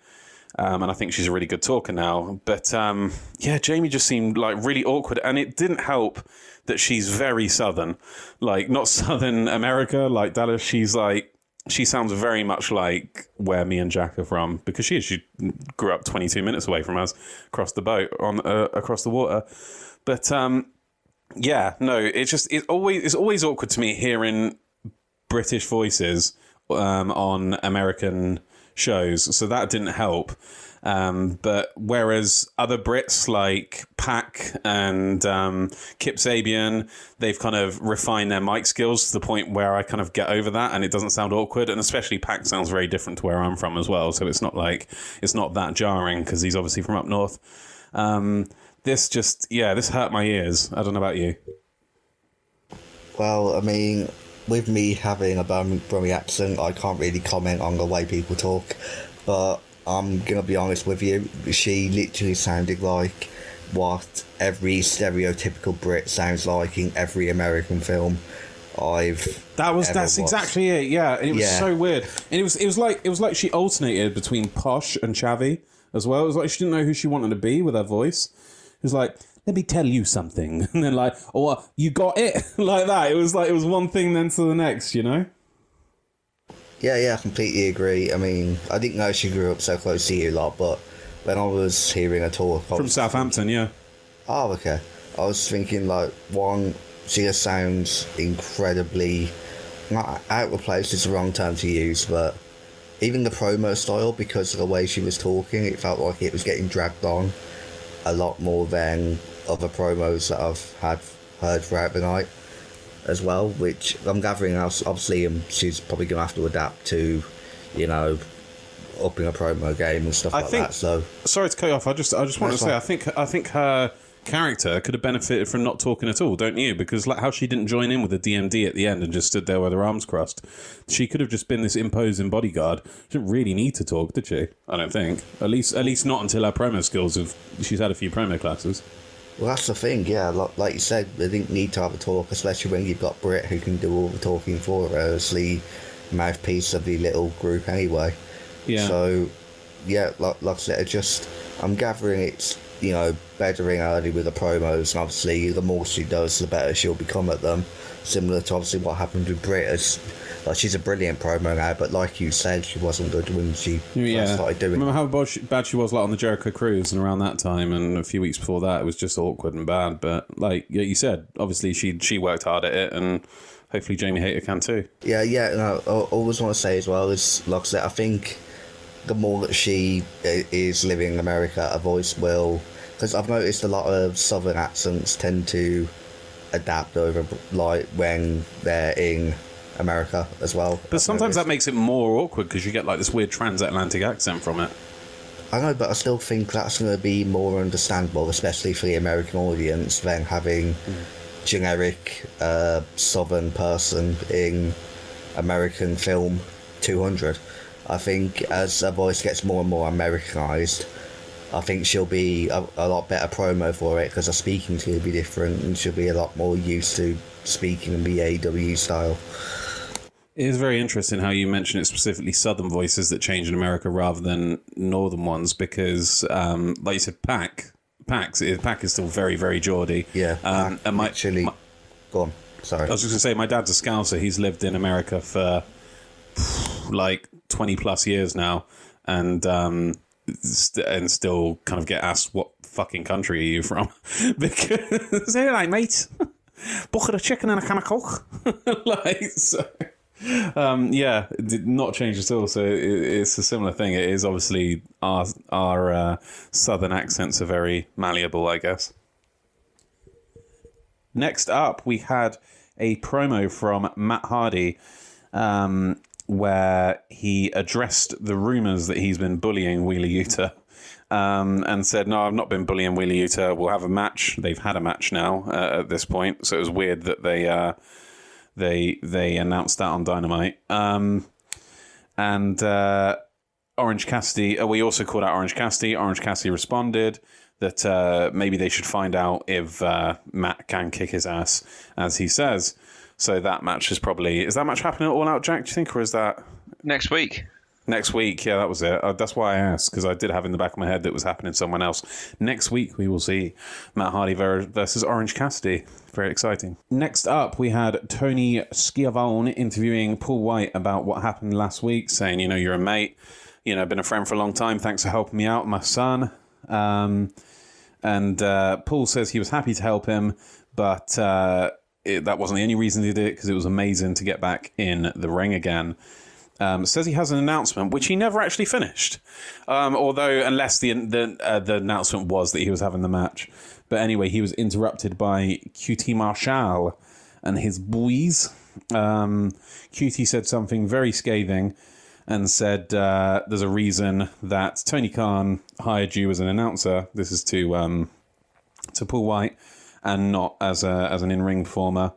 Um, and I think she's a really good talker now. But um, yeah, Jamie just seemed like really awkward, and it didn't help that she's very southern, like not *laughs* Southern America, like Dallas. She's like she sounds very much like where me and Jack are from because she is. She grew up 22 minutes away from us, across the boat on uh, across the water. But um, yeah, no, it's just it's always it's always awkward to me hearing British voices um, on American shows, so that didn't help. Um, but whereas other Brits like Pac and um, Kip Sabian, they've kind of refined their mic skills to the point where I kind of get over that and it doesn't sound awkward. And especially Pac sounds very different to where I'm from as well. So it's not like it's not that jarring because he's obviously from up north. Um, this just, yeah, this hurt my ears. I don't know about you.
Well, I mean, with me having a Brummie accent, I can't really comment on the way people talk, but I'm gonna be honest with you. She literally sounded like what every stereotypical Brit sounds like in every American film I've.
That was that's watched. exactly it. Yeah, and it was yeah. so weird. And it was it was like it was like she alternated between posh and chavvy as well. It was like she didn't know who she wanted to be with her voice. It was like let me tell you something, *laughs* and then like, oh, you got it *laughs* like that. It was like it was one thing then to the next, you know.
Yeah, yeah, I completely agree. I mean, I didn't know she grew up so close to you lot, but when I was hearing her talk,
from Southampton, yeah.
Oh, okay. I was thinking like one, she just sounds incredibly not out of place is the wrong term to use, but even the promo style because of the way she was talking, it felt like it was getting dragged on a lot more than other promos that I've had heard throughout the night as well, which I'm gathering obviously um, she's probably going to have to adapt to, you know, upping a promo game and stuff I like think, that. So
sorry to cut you off. I just I just want to say. I think I think her character could have benefited from not talking at all, don't you? Because like how she didn't join in with the DMD at the end and just stood there with her arms crossed. She could have just been this imposing bodyguard. She didn't really need to talk, did she? I don't think. At least at least not until her promo skills have. She's had a few promo classes.
Well, that's the thing, yeah. Like you said, they didn't need to have a talk, especially when you've got Britt who can do all the talking for her as the mouthpiece of the little group anyway. Yeah. So, yeah, like, like I said, just I'm gathering it's you know bettering early with the promos, and obviously the more she does, the better she'll become at them. Similar to obviously what happened with Britt, as like she's a brilliant promo now, but like you said, she wasn't good when she yeah. first started doing.
Remember how bad she, bad she was like on the Jericho Cruise, and around that time, and a few weeks before that, it was just awkward and bad. But like you said, obviously she she worked hard at it, and hopefully Jamie Hayter can too.
Yeah, yeah. No, I always want to say as well is like I said, I think the more that she is living in America, a voice will. Because I've noticed a lot of southern accents tend to adapt over, like when they're in America as well.
But sometimes that makes it more awkward because you get like this weird transatlantic accent from it.
I know, but I still think that's going to be more understandable, especially for the American audience, than having, mm. generic uh, southern person in American film 200. I think as her voice gets more and more Americanized, I think she'll be a, a lot better promo for it because her speaking's going to be different and she'll be a lot more used to speaking in the AEW style.
It is very interesting how you mention it specifically southern voices that change in America rather than northern ones because, um, like you said, Pac, Pac, Pack is still very, very Geordie.
Yeah,
um,
and my, literally. My, go on. Sorry.
I was just going to say, my dad's a Scouser. He's lived in America for like 20 plus years now. And um, st- and still kind of get asked what fucking country are you from *laughs* because *laughs* hey like mate *laughs* bucket of chicken and a can of coke like so um, yeah did not change at all so it, it's a similar thing it is obviously our our uh, southern accents are very malleable i guess next up we had a promo from matt hardy um, where he addressed the rumours that he's been bullying Wheeler Yuta. Um, and said, "No, I've not been bullying Wheeler Yuta. We'll have a match. They've had a match now uh, at this point, so it was weird that they uh, they they announced that on Dynamite. Um, and uh, Orange Cassidy, uh, we also called out Orange Cassidy. Orange Cassidy responded that uh, maybe they should find out if uh, Matt can kick his ass, as he says. So that match is probably is that match happening at All Out, Jack? Do you think, or is that
next week?
Next week, yeah, that was it. Uh, that's why I asked because I did have in the back of my head that was happening someone else. Next week, we will see Matt Hardy versus Orange Cassidy. Very exciting. Next up, we had Tony Schiavone interviewing Paul White about what happened last week, saying, you know, you're a mate, you know, been a friend for a long time. Thanks for helping me out, my son. Um, and uh, Paul says he was happy to help him, but uh, it, that wasn't the only reason he did it because it was amazing to get back in the ring again. Um, says he has an announcement which he never actually finished, um, although unless the the uh, the announcement was that he was having the match. But anyway, he was interrupted by QT Marshall and his boys. Um, QT said something very scathing and said uh, there's a reason that Tony Khan hired you as an announcer. This is to um, to Paul White and not as a as an in ring performer.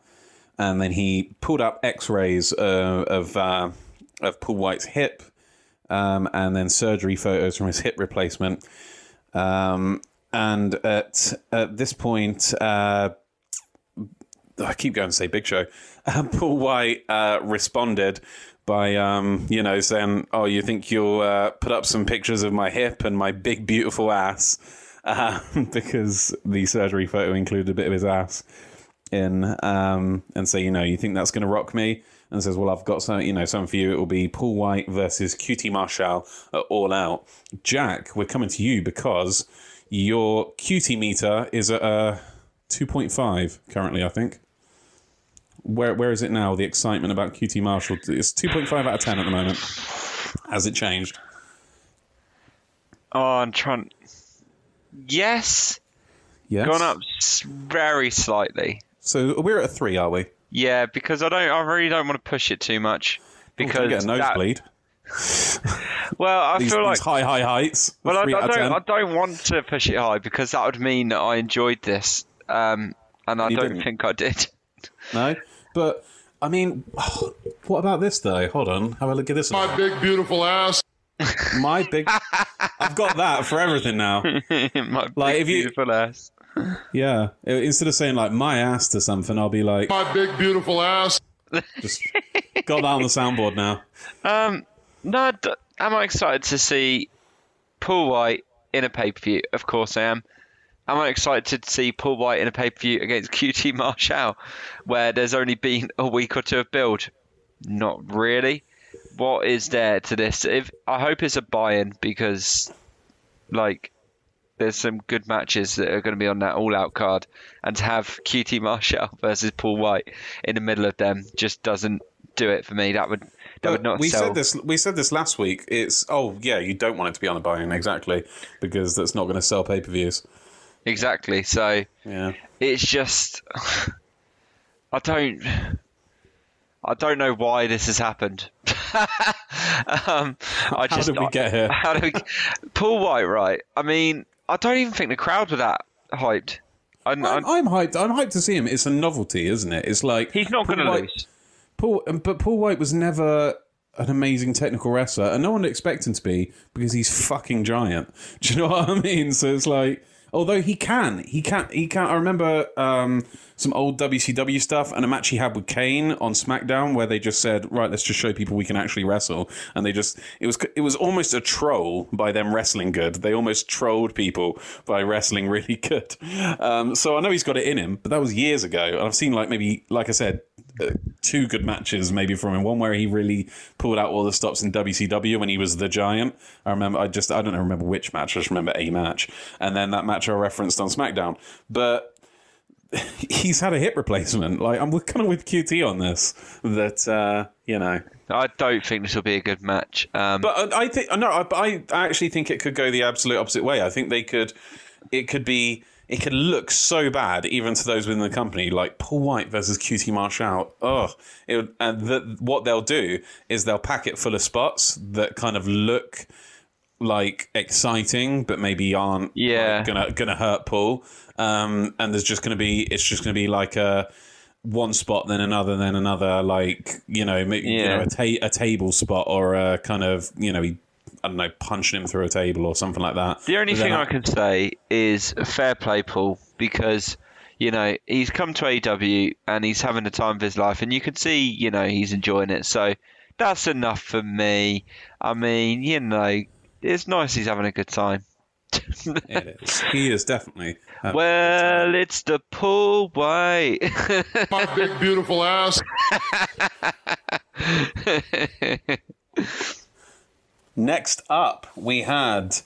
And then he pulled up X rays uh, of uh, of Paul White's hip, um, and then surgery photos from his hip replacement. Um, and at at this point, uh, I keep going to say Big Show. *laughs* Paul White uh, responded by um, you know saying, "Oh, you think you'll uh, put up some pictures of my hip and my big beautiful ass?" uh, *laughs* because the surgery photo included a bit of his ass in, um, and say, you know, you think that's going to rock me? And says, well, I've got some, you know, some for you. It will be Paul White versus QT Marshall at All Out. Jack, we're coming to you because your QT meter is at uh, 2.5 currently, I think. Where where is it now? The excitement about QT Marshall. It's 2.5 out of 10 at the moment. Has it changed?
Oh, I'm trying. Yes.
Yes.
Gone up very slightly.
So we're at a three, are we?
Yeah, because I don't. I really don't want to push it too much because
oh, get a nosebleed. *laughs*
well, I
these,
feel like
high, high heights.
Well, I, I don't. 10. I don't want to push it high because that would mean that I enjoyed this, um, and I you don't didn't. think I did. *laughs*
No, but I mean, *sighs* what about this though? Hold on, have a look at this.
My big beautiful ass.
My big, I've got that for everything now. *laughs*
my like if you, beautiful ass.
Yeah, instead of saying like my ass to something, I'll be like
my big beautiful ass.
Just got that on the soundboard now.
Um, no, am I excited to see Paul White in a pay per view? Of course I am. Am I excited to see Paul White in a pay per view against *laughs* QT Marshall, where there's only been a week or two of build? Not really what is there to this? If I hope it's a buy-in because, like, there's some good matches that are going to be on that all-out card, and to have QT Marshall *laughs* versus Paul White in the middle of them just doesn't do it for me. That would that would not.
We
sell.
said this. We said this last week. It's oh yeah, you don't want it to be on a buy-in exactly because that's not going to sell pay-per-views.
Exactly. So
yeah,
it's just *laughs* I don't. I don't know why this has happened. *laughs* um, I
just, how did we get here?
How did we, Paul White, right? I mean, I don't even think the crowd were that hyped. I'm,
I'm, I'm hyped. I'm hyped to see him. It's a novelty, isn't it? It's like
he's not going to lose.
Paul, um, but Paul White was never an amazing technical wrestler, and no one would expect him to be because he's fucking giant. *laughs* Do you know what I mean? So it's like, although he can, he can, he can. I remember um, some old WCW stuff and a match he had with Kane on SmackDown where they just said, "Right, let's just show people we can actually wrestle," and they just it was it was almost a troll by them wrestling good. They almost trolled people by wrestling *laughs* really good. Um, so I know he's got it in him, but that was years ago, and I've seen like maybe, like I said, two good matches maybe from him. One where he really pulled out all the stops in WCW when he was the Giant. I remember. I just I don't know remember which match. I just remember a match, and then that match I referenced on SmackDown. But *laughs* he's had a hip replacement. Like I'm kind of with QT on this. That uh, you know.
I don't think this will be a good match. Um,
But I I think no, I, I actually think it could go the absolute opposite way. I think they could, it could be, it could look so bad even to those within the company, like Paul White versus QT Marshall. Oh, it and the, what they'll do is they'll pack it full of spots that kind of look like exciting, but maybe aren't
Yeah.
like, gonna gonna hurt Paul. Um, and there's just gonna be, it's just gonna be like a one spot, then another, then another, like you know, maybe, you
Yeah.
know, a, ta- a table spot or a kind of you know, he, I don't know, punching him through a table or something like that.
The only thing I can say is fair play, Paul, because you know he's come to AEW and he's having the time of his life, and you can see you know he's enjoying it. So that's enough for me. I mean, you know, it's nice he's having a good time. *laughs*
It is. He is definitely. having a good time.
Well, it's the Paul White.
My big beautiful ass. *laughs*
Next up, we had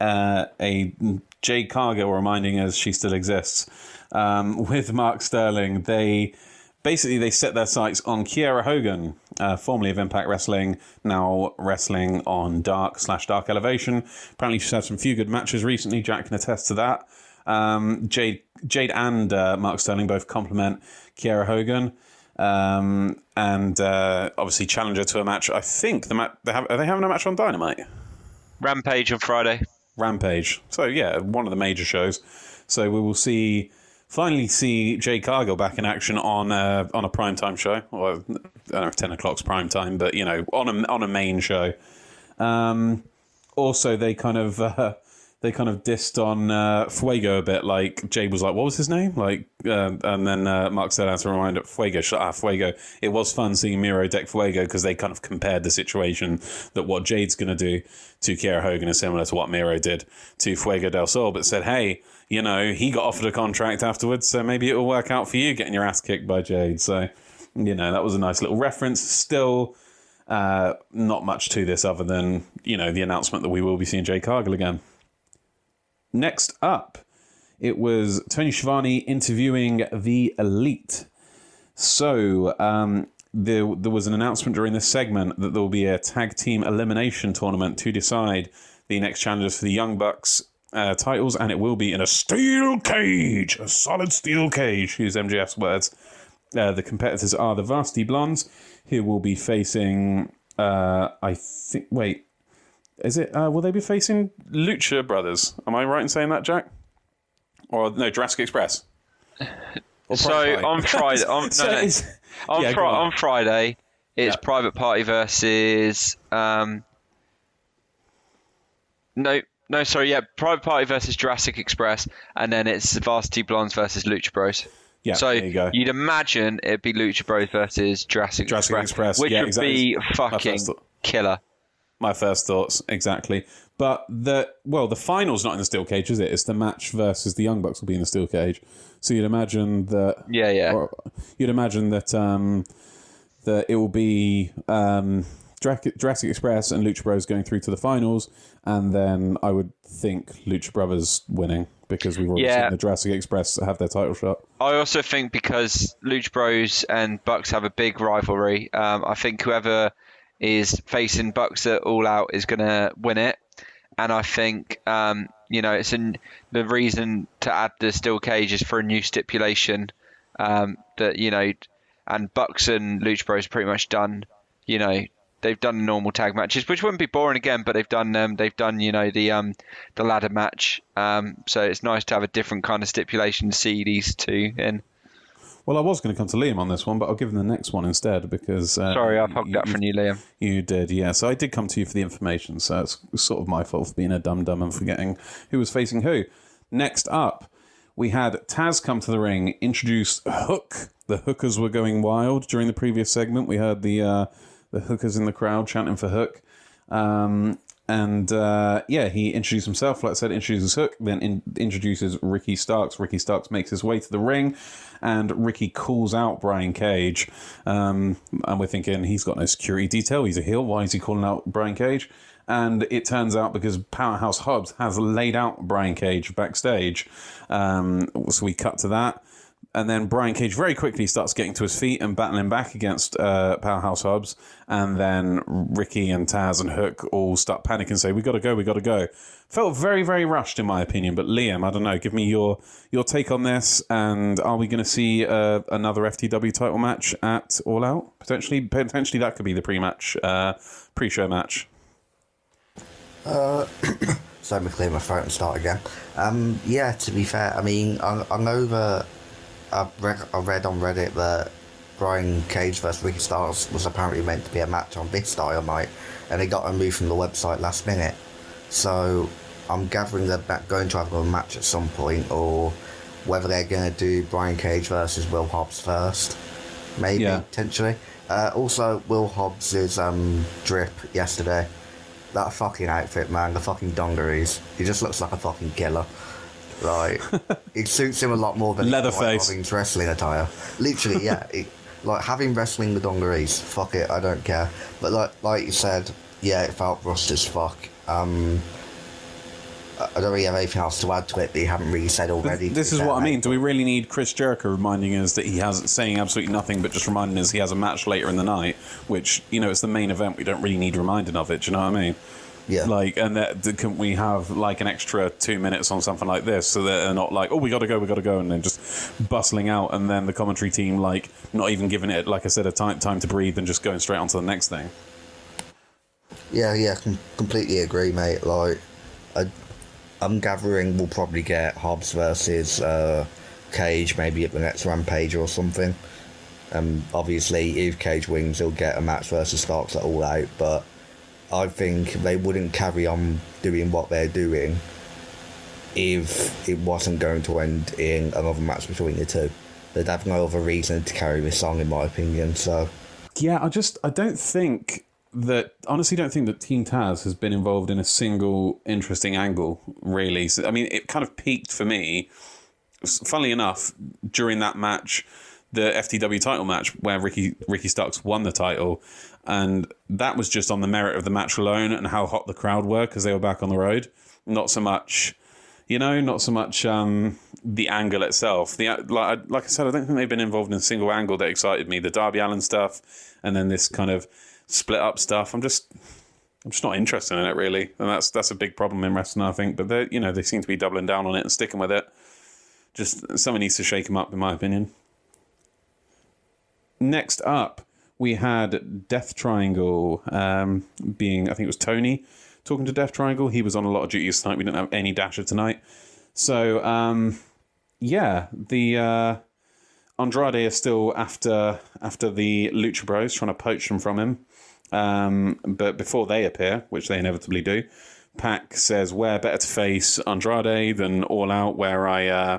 uh, a Jade Cargill reminding us she still exists um, with Mark Sterling. They basically they set their sights on Kiera Hogan, uh, formerly of Impact Wrestling, now wrestling on Dark slash Dark Elevation. Apparently, she's had some few good matches recently. Jack can attest to that. Um, Jade, Jade, and uh, Mark Sterling both compliment Kiera Hogan. Um, and uh, obviously challenger to a match. I think the match they have are they having a match on Dynamite?
Rampage on Friday.
Rampage. So yeah, one of the major shows. So we will see finally see Jade Cargill back in action on a, on a prime time show. Or I don't know if ten o'clock's prime time, but you know on a on a main show. Um, also, they kind of uh, they kind of dissed on uh, Fuego a bit. Like Jade was like, "What was his name?" Like, um and then uh, Mark said, "As a reminder, Fuego, up, Fuego." It was fun seeing Miro deck Fuego because they kind of compared the situation that what Jade's going to do to Kiera Hogan is similar to what Miro did to Fuego del Sol, but said, "Hey." You know, he got offered a contract afterwards, so maybe it will work out for you getting your ass kicked by Jade. So, you know, that was a nice little reference. Still, uh, not much to this other than you know the announcement that we will be seeing Jade Cargill again. Next up, it was Tony Schiavone interviewing the Elite. So um, there, there was an announcement during this segment that there will be a tag team elimination tournament to decide the next challengers for the Young Bucks uh, titles, and it will be in a steel cage, a solid steel cage. Use MJF's words. Uh, the competitors are the Varsity Blondes, who will be facing. Uh, I think. Wait, is it? Uh, will they be facing Lucha Brothers? Am I right in saying that, Jack? Or no, Jurassic Express. *laughs*
So on Friday, *laughs* on, no,
So
no,
it's-
on,
Yeah,
Fri-
on.
on Friday, it's
Yeah.
Private Party versus. Um, no, no, sorry, yeah, Private Party versus Jurassic Express, and then it's Varsity Blondes versus Lucha Bros.
yeah,
so
there you go.
would imagine it'd be Lucha Bros versus Jurassic,
Jurassic Express,
which
yeah,
would
exactly.
be fucking
first thought.
killer.
My first thoughts, exactly. But the well, the final's not in the steel cage, is it? It's the match versus the Young Bucks will be in the steel cage. So you'd imagine that.
Yeah, yeah.
or you'd imagine that um, that it will be um, Jurassic Express and Lucha Bros going through to the finals, and then I would think Lucha Brothers winning because we've already
Yeah.
seen the Jurassic Express have their title shot.
I also think because Lucha Bros and Bucks have a big rivalry, um, I think whoever is facing Bucks at All Out is going to win it. And I think, um, you know, it's an, the reason to add the steel cage is for a new stipulation um, that, you know, and Bucks and Lucha Bros pretty much done, you know, they've done normal tag matches, which wouldn't be boring again. But they've done um, they've done you know the um, the ladder match. Um, so it's nice to have a different kind of stipulation to see these two in.
Well, I was going to come to Liam on this one, but I'll give him the next one instead because. Uh,
Sorry, I've up that from you, Liam.
You did, yeah. So I did come to you for the information, so it's sort of my fault for being a dum dum and forgetting who was facing who. Next up, we had Taz come to the ring, introduce Hook. The hookers were going wild during the previous segment. We heard the uh, the hookers in the crowd chanting for Hook. Um, and uh, yeah, he introduced himself. Like I said, introduces Hook, then in, introduces Ricky Starks. Ricky Starks makes his way to the ring, and Ricky calls out Brian Cage. Um, and we're thinking he's got no security detail. He's a heel. Why is he calling out Brian Cage? And it turns out because Powerhouse Hobbs has laid out Brian Cage backstage. Um, so we cut to that and then Brian Cage very quickly starts getting to his feet and battling back against uh, Powerhouse Hobbs, and then Ricky and Taz and Hook all start panicking and say, "We got to go, we got to go." Felt very, very rushed in my opinion. But Liam, I don't know. Give me your your take on this, and are we going to see uh, another FTW title match at All Out potentially? Potentially, that could be the pre-match, uh, pre-show match.
Uh, *coughs* so me clear my throat and start again. Um, yeah, to be fair, I mean, I, I know I read, I read on Reddit that Brian Cage versus Ricky Starks was apparently meant to be a match on this Dynamite, and it got removed from the website last minute. So I'm gathering they're going to have a match at some point, or whether they're going to do Brian Cage versus Will Hobbs first, maybe yeah. potentially. Uh, also, Will Hobbs's um, drip yesterday. That fucking outfit, man. The fucking dungarees. He just looks like a fucking killer. Like *laughs* it suits him a lot more than
Leatherface
having wrestling attire. Literally, yeah. *laughs* It, like having wrestling the dungarees. Fuck it, I don't care. But like like you said, yeah, it felt rushed as fuck. Um, I don't really have anything else to add to it that you haven't really said already.
This is what I mean. Do we really need Chris Jericho reminding us that he has saying absolutely nothing, but just reminding us he has a match later in the night, which you know it's the main event. We don't really need reminding of it. Do you know what I mean?
Yeah.
Like, and that, can we have like an extra two minutes on something like this so that they're not like, oh, we got to go, we got to go, and then just bustling out, and then the commentary team like not even giving it, like I said, a time time to breathe and just going straight on to the next thing.
Yeah, yeah, com- completely agree, mate. Like, I, I'm gathering we'll probably get Hobbs versus uh, Cage maybe at the next Rampage or something. Um, obviously, if Cage wins, he'll get a match versus Starks at All Out, but I think they wouldn't carry on doing what they're doing if it wasn't going to end in another match between the two. They'd have no other reason to carry this on, in my opinion. So,
yeah, I just I don't think that honestly don't think that Team Taz has been involved in a single interesting angle. Really, so, I mean, it kind of peaked for me. Funnily enough, during that match, the FTW title match where Ricky Ricky Starks won the title, and that was just on the merit of the match alone and how hot the crowd were because they were back on the road. Not so much, you know, not so much um, the angle itself. The like, like I said, I don't think they've been involved in a single angle that excited me. The Darby Allin stuff, and then this kind of split up stuff. I'm just, I'm just not interested in it really, and that's that's a big problem in wrestling, I think. But they, you know, they seem to be doubling down on it and sticking with it. Just someone needs to shake them up, in my opinion. Next up we had Death Triangle um, being, I think it was Tony talking to Death Triangle. He was on a lot of duties tonight. We didn't have any Dasha tonight. So, um, yeah, the uh, Andrade is still after after the Lucha Bros, trying to poach them from him. Um, but before they appear, which they inevitably do, Pac says, Where better to face Andrade than All Out, where I. Uh,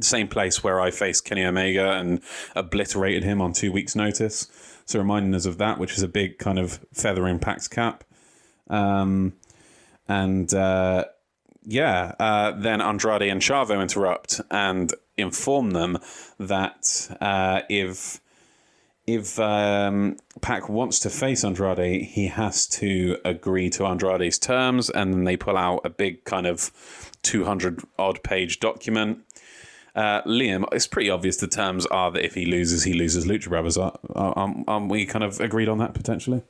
same place where I faced Kenny Omega and obliterated him on two weeks' notice. So reminding us of that, which is a big kind of feather in cap. Um, and uh, yeah, uh, then Andrade and Chavo interrupt and inform them that uh, if if um, Pac wants to face Andrade, he has to agree to Andrade's terms, and then they pull out a big kind of two hundred odd page document uh, Liam, it's pretty obvious the terms are that if he loses, he loses Lucha Brothers. Are, are, are we kind of agreed on that potentially?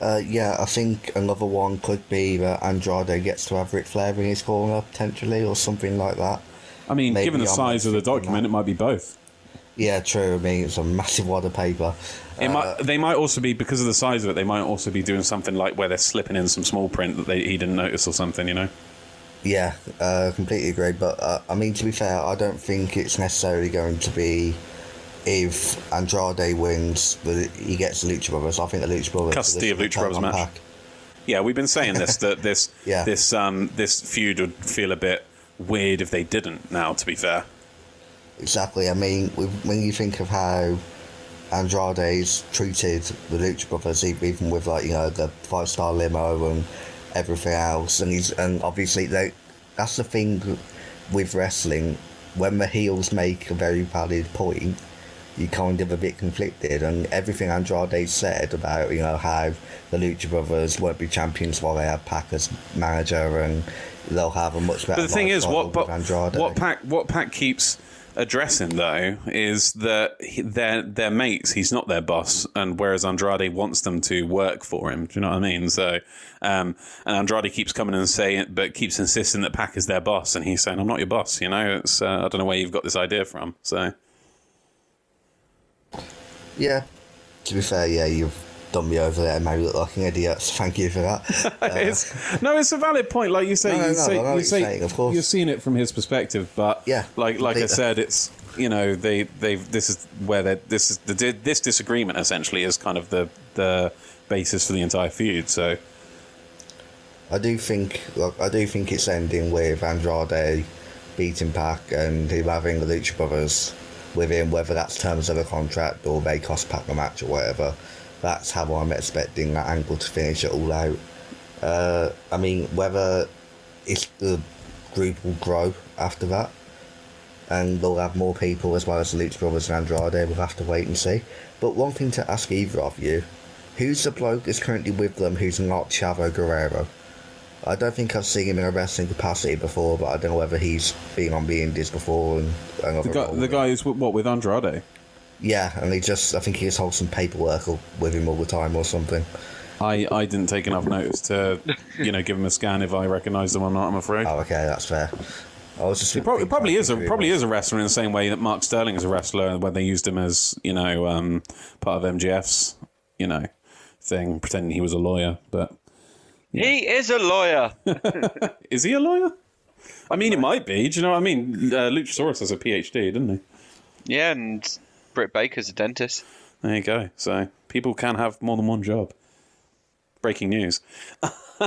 Uh, yeah, I think another one could be that Andrade gets to have Ric Flair in his corner potentially, or something like that.
I mean, Maybe given the size of the document, it might be both.
Yeah, true. I mean, it's a massive wad of paper.
It might, they might also be because of the size of it. They might also be doing something like where they're slipping in some small print that they, he didn't notice or something. You know.
Yeah, uh, completely agree. But uh, I mean, to be fair, I don't think it's necessarily going to be if Andrade wins, that he gets the Lucha Brothers. I think the Lucha Brothers
custody of Lucha Brothers match. Pac. Yeah, we've been saying this that this *laughs* yeah. this um this feud would feel a bit weird if they didn't. Now, to be fair.
Exactly. I mean, when you think of how Andrade's treated the Lucha Brothers, even with like you know the five star limo and everything else, and he's and obviously they, that's the thing with wrestling. When the heels make a very valid point, you kind of a bit conflicted, and everything Andrade said about you know how the Lucha Brothers won't be champions while they have Pac as manager, and they'll have a much better.
But the thing is, what but, what Pac what Pac keeps addressing though is that they're their mates. He's not their boss, and whereas Andrade wants them to work for him. Do you know what I mean? So, um, and Andrade keeps coming and saying, but keeps insisting that Pac is their boss, and he's saying, "I'm not your boss." You know, it's uh, I don't know where you've got this idea from. So,
yeah. To be fair, yeah, you've done me over there and made me look like an idiot. So thank you for that. *laughs*
Uh, it's, no, it's a valid point. Like you say, no, no, you say, no, you say saying, of course. you're seeing it from his perspective, but
yeah,
like like I said, it's you know they they this is where they this is the this disagreement essentially is kind of the the basis for the entire feud. So.
I do think, like, I do think it's ending with Andrade beating Pac and him having the Lucha Brothers with him, whether that's terms of a contract or they cost Pac a match or whatever that's how I'm expecting that angle to finish it all out. Uh, I mean, whether it's the group will grow after that, and they'll have more people as well as the Lucha Brothers and Andrade. We'll have to wait and see. But one thing to ask either of you: who's the bloke that's currently with them who's not Chavo Guerrero? I don't think I've seen him in a wrestling capacity before, but I don't know whether he's been on the Indies before. And
the guy, the guy who's what with Andrade.
Yeah, and he just, I think he just holds some paperwork with him all the time or something.
I, I didn't take enough notice to, you know, give him a scan if I recognised him or not. I'm afraid.
Oh, okay, that's fair. I was just.
It probably, probably is a probably is a wrestler in the same way that Mark Sterling is a wrestler when they used him as you know um, part of MJF's you know thing, pretending he was a lawyer. But
yeah. he is a lawyer. *laughs* *laughs*
is he a lawyer? I mean, it might be. Do you know what I mean? Uh, Luchasaurus has a PhD, didn't he?
Yeah, and Britt Baker's a dentist.
There you go. So people can have more than one job. Breaking news. *laughs*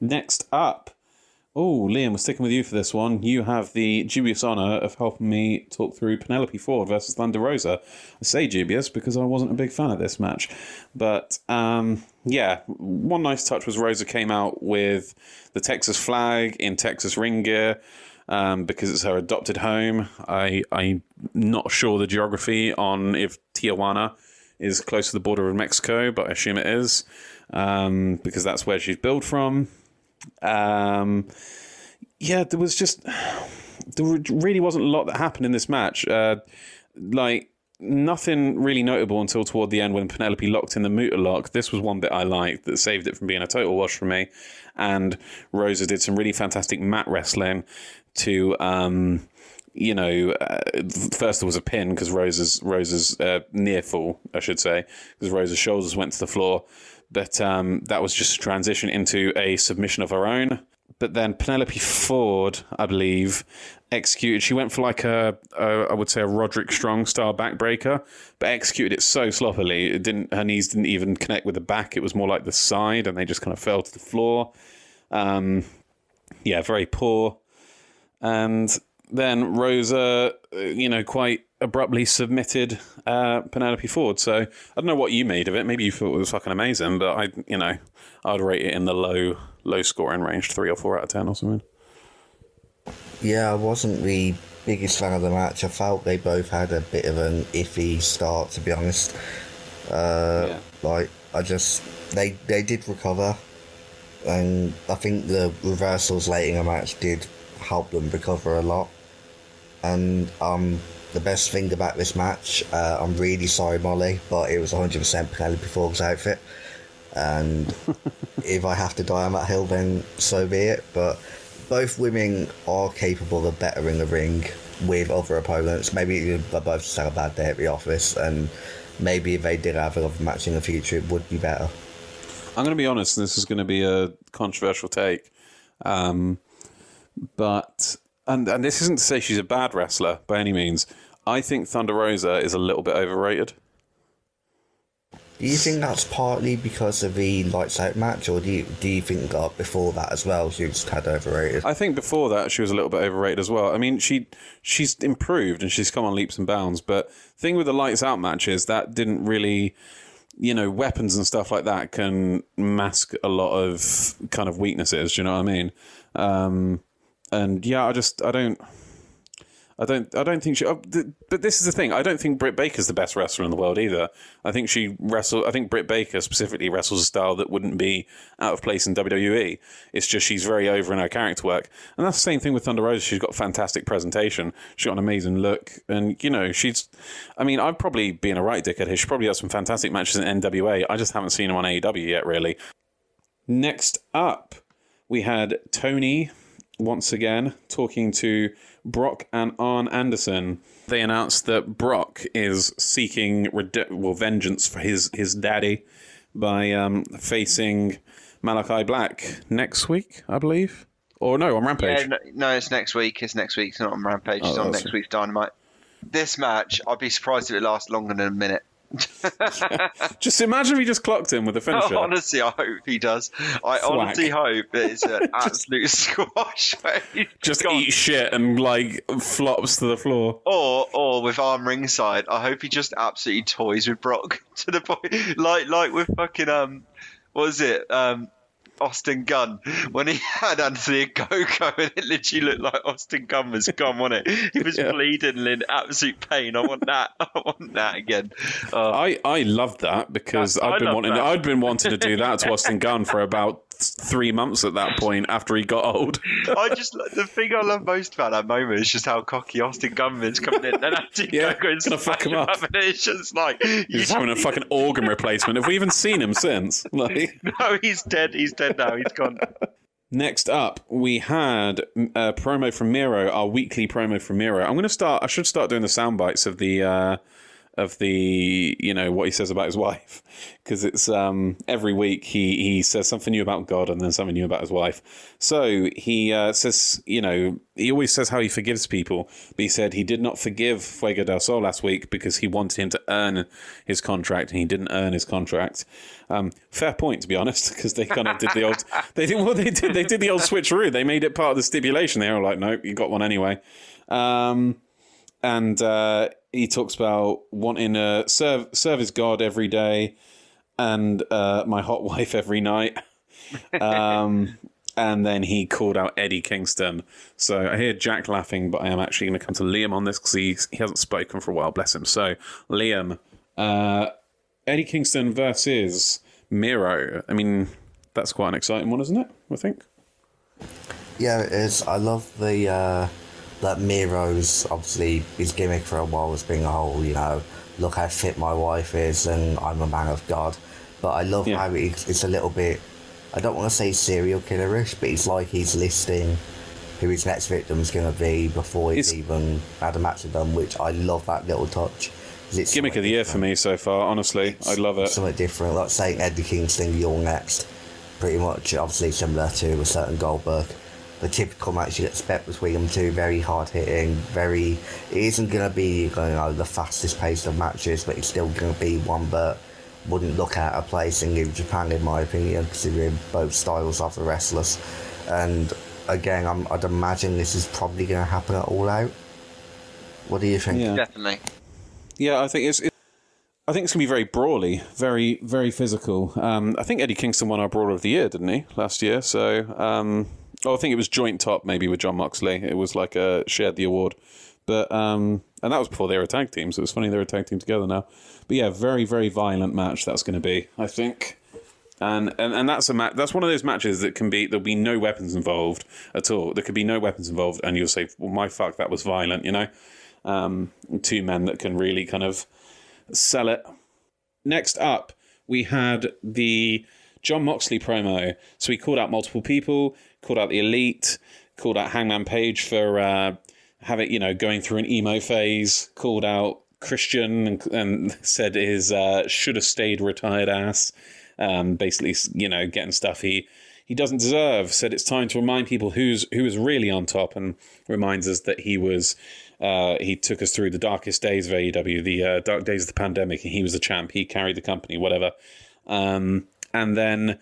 Next up. Oh, Liam, we're sticking with you for this one. You have the dubious honour of helping me talk through Penelope Ford versus Thunder Rosa. I say dubious because I wasn't a big fan of this match. But um, yeah, one nice touch was Rosa came out with the Texas flag in Texas ring gear. Um, because it's her adopted home. I, I'm not sure the geography on if Tijuana is close to the border of Mexico, but I assume it is um, because that's where she's billed from. Um, yeah, there was just there really wasn't a lot that happened in this match. Uh, like nothing really notable until toward the end when Penelope locked in the Muta lock. This was one bit I liked that saved it from being a total wash for me. And Rosa did some really fantastic mat wrestling to. Um, you know, uh, first there was a pin because Rosa's Rosa's uh, near fall, I should say, because Rosa's shoulders went to the floor. But um, that was just a transition into a submission of her own. But then Penelope Ford, I believe, executed. She went for like a, a I would say a Roderick Strong style backbreaker, but executed it so sloppily. It didn't. Her knees didn't even connect with the back. It was more like the side, and they just kind of fell to the floor. Um, yeah, very poor. And then Rosa, uh, you know, quite abruptly submitted uh, Penelope Ford. So I don't know what you made of it. Maybe you thought it was fucking amazing, but I, you know, I'd rate it in the low, low scoring range, three or four out of ten or something.
Yeah, I wasn't the biggest fan of the match. I felt they both had a bit of an iffy start, to be honest. Uh, yeah. Like I just they they did recover, and I think the reversals late in the match did help them recover a lot. And um, the best thing about this match, uh, I'm really sorry, Molly, but it was 100% Penelope Ford's outfit. And *laughs* if I have to die on that hill, then so be it. But both women are capable of bettering the ring with other opponents. Maybe they both just had a bad day at the office, and maybe if they did have another match in the future, it would be better.
I'm going to be honest. This is going to be a controversial take, um, but and and this isn't to say she's a bad wrestler by any means. I think Thunder Rosa is a little bit overrated.
Do you think that's partly because of the lights out match, or do you do you think that before that as well she was kind of overrated?
I think before that she was a little bit overrated as well. I mean, she she's improved and she's come on leaps and bounds. But thing with the lights out matches that didn't really, you know, weapons and stuff like that can mask a lot of kind of weaknesses. Do you know what I mean? Um, and yeah, I just I don't. I don't. I don't think she. Oh, th- but this is the thing. I don't think Britt Baker's the best wrestler in the world either. I think she wrestle. I think Britt Baker specifically wrestles a style that wouldn't be out of place in WWE. It's just she's very over in her character work, and that's the same thing with Thunder Rosa. She's got fantastic presentation. She's got an amazing look, and you know she's. I mean, I'm probably being a right dickhead here. She probably has some fantastic matches in NWA. I just haven't seen them on AEW yet, really. Next up, we had Tony once again talking to Brock and Arn Anderson. They announced that Brock is seeking rede- well vengeance for his his daddy by um, facing Malakai Black next week, I believe. Or no, on Rampage.
Yeah, no, no, it's next week. It's next week. It's not on Rampage. It's
Oh,
on next week's Dynamite. This match, I'd be surprised if it lasts longer than a minute. *laughs*
Just imagine if he just clocked him with a finisher. *laughs*
honestly, I hope he does. I honestly hope that it's an *laughs* absolute squash.
just eat shit and like flops to the floor.
Or, or with Arn ringside, I hope he just absolutely toys with Brock to the point, like, like with fucking um, what was it, um, Austin Gunn when he *laughs* had Anthony Ogogo and it literally looked like Austin Gunn was gone, wasn't it? He was *laughs*
Yeah.
bleeding in absolute pain. I want that. *laughs* I want that again. Uh,
I, I loved that because
I
I'd been wanting
that.
I'd been wanting to do that to Austin Gunn for about three months at that point after he got old.
I just the thing I love most about that moment is just how cocky Austin Gunn is coming in and Anthony
Yeah,
Ogogo
gonna fuck him up.
and it's just like
He's having a fucking organ replacement. Have we even seen him since? *laughs* Like
No, he's dead. He's dead now. He's gone.
next up, we had a promo from Miro, our weekly promo from Miro. I'm going to start. I should start doing the sound bites of the. Uh, of the you know what he says about his wife. *laughs* Because it's um every week he he says something new about God and then something new about his wife. So he uh, says you know he always says how he forgives people but he said he did not forgive Fuego del Sol last week because he wanted him to earn his contract and he didn't earn his contract. Um fair point to be honest *laughs* because they kind of did the old *laughs* they did what they did they did the old switcheroo. They made it part of the stipulation. They were like no you got one anyway. Um and uh, he talks about wanting to serve serve his God every day and uh, my hot *laughs* wife every night. *laughs* Um, and then he called out Eddie Kingston. So I hear Jack laughing, but I am actually going to come to Liam on this because he, he hasn't spoken for a while, bless him. So, Liam, uh, Eddie Kingston versus Miro. I mean, that's quite an exciting one, isn't it? I think.
Yeah, it is. I love the uh, that Miro's obviously his gimmick for a while was being a whole, you know, look how fit my wife is and I'm a man of God. But I love
Yeah.
how it's, it's a little bit. I don't want to say serial killerish, but it's like he's listing who his next victim's going to be before he's
It's-
even had a match with them. Which I love that little touch. It's
Gimmick of the year for me so far, honestly. I love it.
Something different, like saying Eddie Kingston, you're next. Pretty much, obviously similar to a certain Goldberg. The typical match you'd expect between them two, very hard hitting, very. It isn't going to be you know, the fastest paced of matches, but it's still going to be one that wouldn't look out of place in New Japan, in my opinion, considering both styles of the wrestlers. And again, I'm, I'd imagine this is probably going to happen at All Out. What do you think?
Yeah.
Definitely.
Yeah, I think it's. It, I think it's gonna be very brawly, very very physical. Um, I think Eddie Kingston won our Brawler of the Year, didn't he, last year? So, um, oh, I think it was joint top maybe with Jon Moxley. It was like a shared the award, but um, and that was before they were a tag team. So it was funny they were a tag team together now. But yeah, very very violent match that's going to be. I think. And, and and that's a ma- that's one of those matches that can be there'll be no weapons involved at all. There could be no weapons involved, and you'll say, "Well, my fuck, that was violent," you know. Um, two men that can really kind of sell it. Next up, we had the Jon Moxley promo. So he called out multiple people, called out the elite, called out Hangman Page for uh, having you know going through an emo phase. Called out Christian and, and *laughs* said his uh, should have stayed retired ass. Um, basically, you know, getting stuff he he doesn't deserve. Said it's time to remind people who's who is really on top, and reminds us that he was uh, he took us through the darkest days of AEW, the uh, dark days of the pandemic, and he was the champ. He carried the company, whatever. Um, and then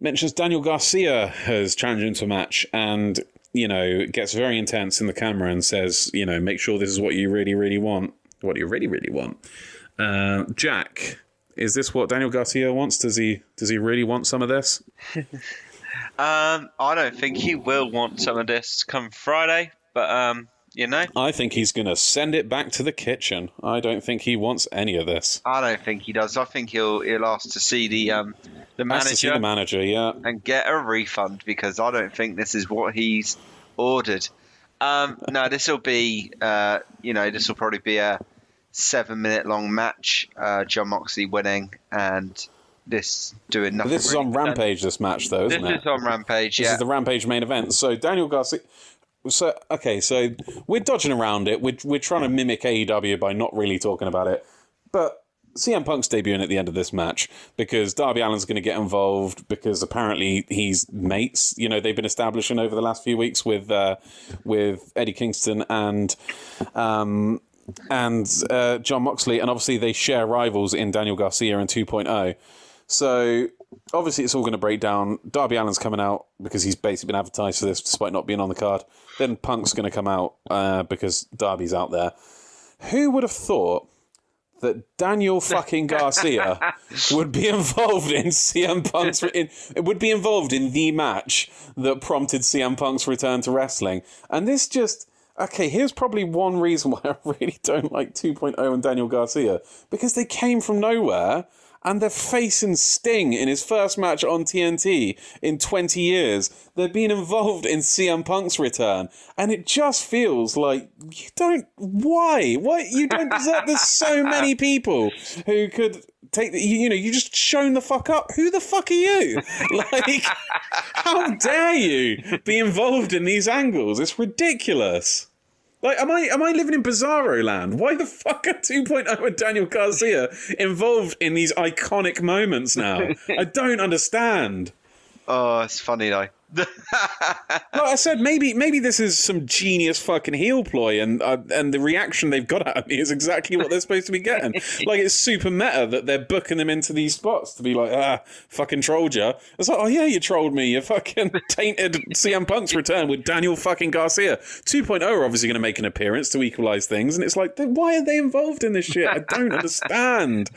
mentions Daniel Garcia has challenged into a match, and you know gets very intense in the camera and says, you know, make sure this is what you really, really want. What do you really, really want. Uh, Jack, is this what Daniel Garcia wants? Does he does he really want some of this? *laughs*
um, I don't think he will want some of this come Friday, but um, you know,
I think he's going to send it back to the kitchen. I don't think he wants any of this.
I don't think he does. I think he'll he'll ask to see the um the
Has to see
manager
the manager, yeah.
and get a refund because I don't think this is what he's ordered. Um, no, this will be, uh, you know, this will probably be a seven-minute long match. Uh, Jon Moxley winning and this doing
But
nothing.
this is on Rampage, this match, though,
This
isn't it?
is on Rampage.
This is the Rampage main event. So Daniel Garcia. So okay, so we're dodging around it. We're we're trying to mimic AEW by not really talking about it. But CM Punk's debuting at the end of this match because Darby Allin's going to get involved because apparently he's mates. You know they've been establishing over the last few weeks with uh, with Eddie Kingston and um, and uh, Jon Moxley, and obviously they share rivals in Daniel Garcia and 2.0. So obviously it's all going to break down. Darby Allin's coming out because he's basically been advertised for this despite not being on the card. Then Punk's going to come out uh, because Darby's out there. Who would have thought that Daniel *laughs* fucking Garcia would be involved in CM Punk's in, would be involved in the match that prompted CM Punk's return to wrestling? And this just okay. Here's probably one reason why *laughs* I really don't like 2.0 and Daniel Garcia because they came from nowhere and they're facing Sting in his first match on TNT in 20 years. They're being involved in CM Punk's return, and it just feels like you don't. Why? Why you don't deserve? There's so many people who could take the. You, you know, you just shown the fuck up. Who the fuck are you? *laughs* Like, how dare you be involved in these angles? It's ridiculous. Like, am I am I living in Bizarro land? Why the fuck are 2.0 and Daniel Garcia involved in these iconic moments now? *laughs* I don't understand.
Oh, it's funny though. *laughs*
Like I said, maybe maybe this is some genius fucking heel ploy, and uh, and the reaction they've got out of me is exactly what they're supposed to be getting. *laughs* like it's super meta that they're booking them into these spots to be like, ah, fucking trolled you. It's like, oh yeah, you trolled me. You fucking *laughs* tainted CM Punk's return with Daniel fucking Garcia. 2.0 are obviously going to make an appearance to equalize things, and it's like, why are they involved in this shit? I don't understand.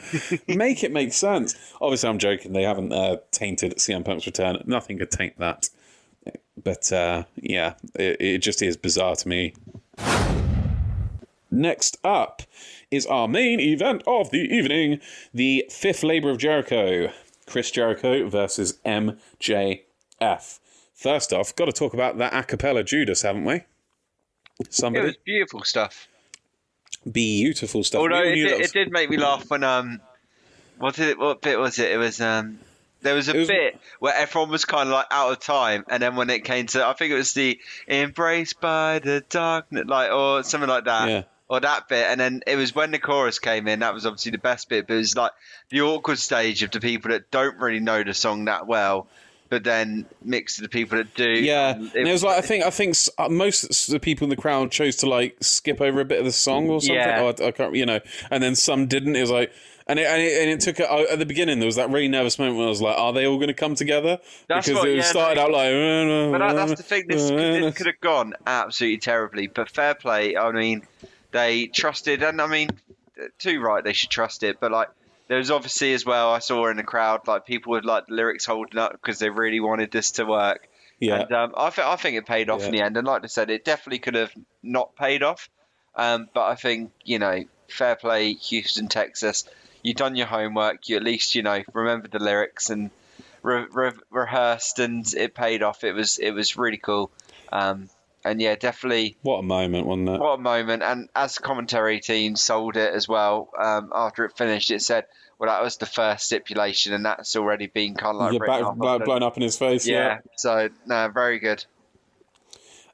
make it make sense. Obviously, I'm joking. They haven't uh, tainted CM Punk's return. Nothing could taint that. But uh, yeah, it, it just is bizarre to me. Next up is our main event of the evening the fifth Labor of Jericho Chris Jericho versus MJF. First off, got to talk about that a cappella Judas, haven't we?
It was beautiful stuff.
Beautiful stuff.
Although it did,
was-
it did make me laugh when um, what did it? What bit was it? It was um, there was a
was-
bit where everyone was kind of like out of time, and then when it came to, I think it was the embraced by the darkness, like or something like that.
Yeah.
Or that bit, and then it was when the chorus came in. That was obviously the best bit, but it was like the awkward stage of the people that don't really know the song that well, but then mixed with the people that do.
Yeah,
and
and it was like I think I think uh, most of the people in the crowd chose to like skip over a bit of the song or something.
Yeah.
Or I can't, you know, and then some didn't. It was like, and it, and it, and it took uh, at the beginning there was that really nervous moment when I was like, are they all going to come together?
That's
because
what-
it
yeah,
started out like,
But that, that's the thing. This, this could have gone absolutely terribly. But fair play. I mean, they trusted, and I mean, too right. They should trust it. But like, there was obviously as well. I saw in the crowd like people with like the lyrics holding up because they really wanted this to work.
yeah.
And um, I, th- I think it paid off in the end. And like I said, it definitely could have not paid off. Um, but I think you know, fair play, Houston, Texas. You done your homework. You at least you know remembered the lyrics and re- re- rehearsed, and it paid off. It was it was really cool. Um, and yeah, definitely
what a moment, wasn't it?
what a moment. And as the commentary team sold it as well, um, after it finished, it said, "Well, that was the first stipulation, and that's already been kind of like
yeah, back,
off."
blown, blown up in his face.
yeah.
Yeah.
So no, very good.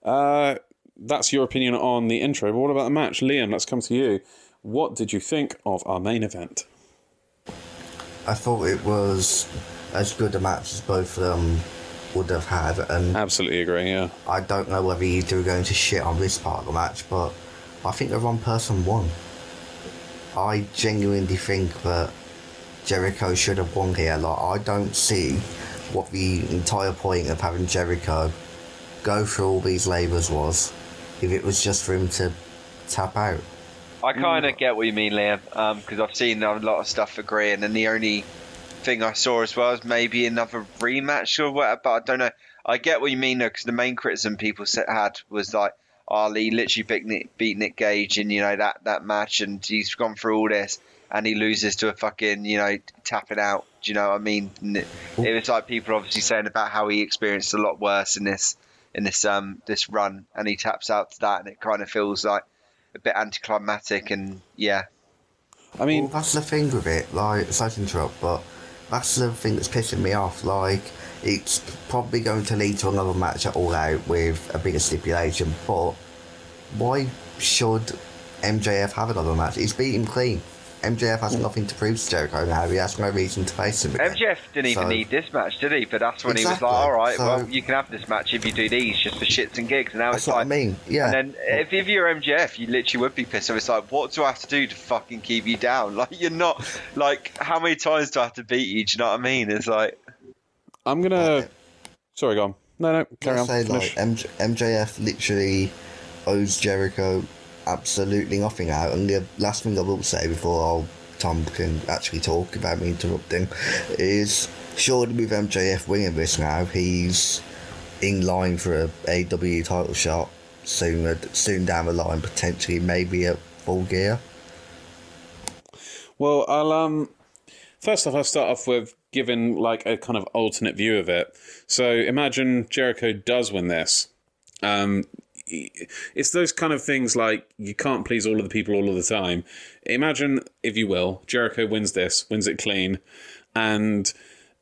Uh, that's your opinion on the intro. But what about the match, Liam? Let's come to you. What did you think of our main event?
I thought it was as good a match as both of them would have had, and
Absolutely agree. Yeah.
I don't know whether you two are going to shit on this part of the match, but I think the wrong person won. I genuinely think that Jericho should have won here. Like, I don't see what the entire point of having Jericho go through all these labours was if it was just for him to tap out.
I kind of get what you mean, Liam, because I've seen a lot of stuff agreeing, and the only thing I saw as well is maybe another rematch or whatever. But I don't know. I get what you mean though, because the main criticism people had was like, Ali literally beat Nick, beat Nick Gage in you know that that match, and he's gone through all this, and he loses to a fucking you know tapping out. Do you know what I mean? It, it was like people obviously saying about how he experienced a lot worse in this in this um this run, and he taps out to that, and it kind of feels like a bit anticlimactic, and yeah,
I mean,
Well, that's the thing with it. Like, sorry to interrupt, but that's the thing that's pissing me off. Like, it's probably going to lead to another match at All Out with a bigger stipulation. But why should MJF have another match? He's beat him clean. MJF has nothing to prove to Jericho now. He has no reason to face him. Again.
MJF didn't even
So-
need this match, did he? But that's when he was like, all right,
So-
well, you can have this match if you do these, just for shits and gigs. And now
That's
it's
what
like,
I mean. Yeah.
And then if, if you're MJF, you literally would be pissed off. It's like, what do I have to do to fucking keep you down? *laughs* Like, you're not, like, how many times do I have to beat you? Do you know what I mean? It's like,
I'm gonna. Sorry, go on. No, no, carry
I
on.
say like MJ, MJF literally owes Jericho absolutely nothing out. And the last thing I will say before I'll, Tom can actually talk about me interrupting is surely with MJF winning this now, he's in line for a AEW title shot soon soon down the line, potentially maybe at full gear.
Well, I'll um. First off, I'll start off with giving like a kind of alternate view of it. So imagine Jericho does win this. Um, it's those kind of things like you can't please all of the people all of the time. Imagine, if you will, Jericho wins this, wins it clean, and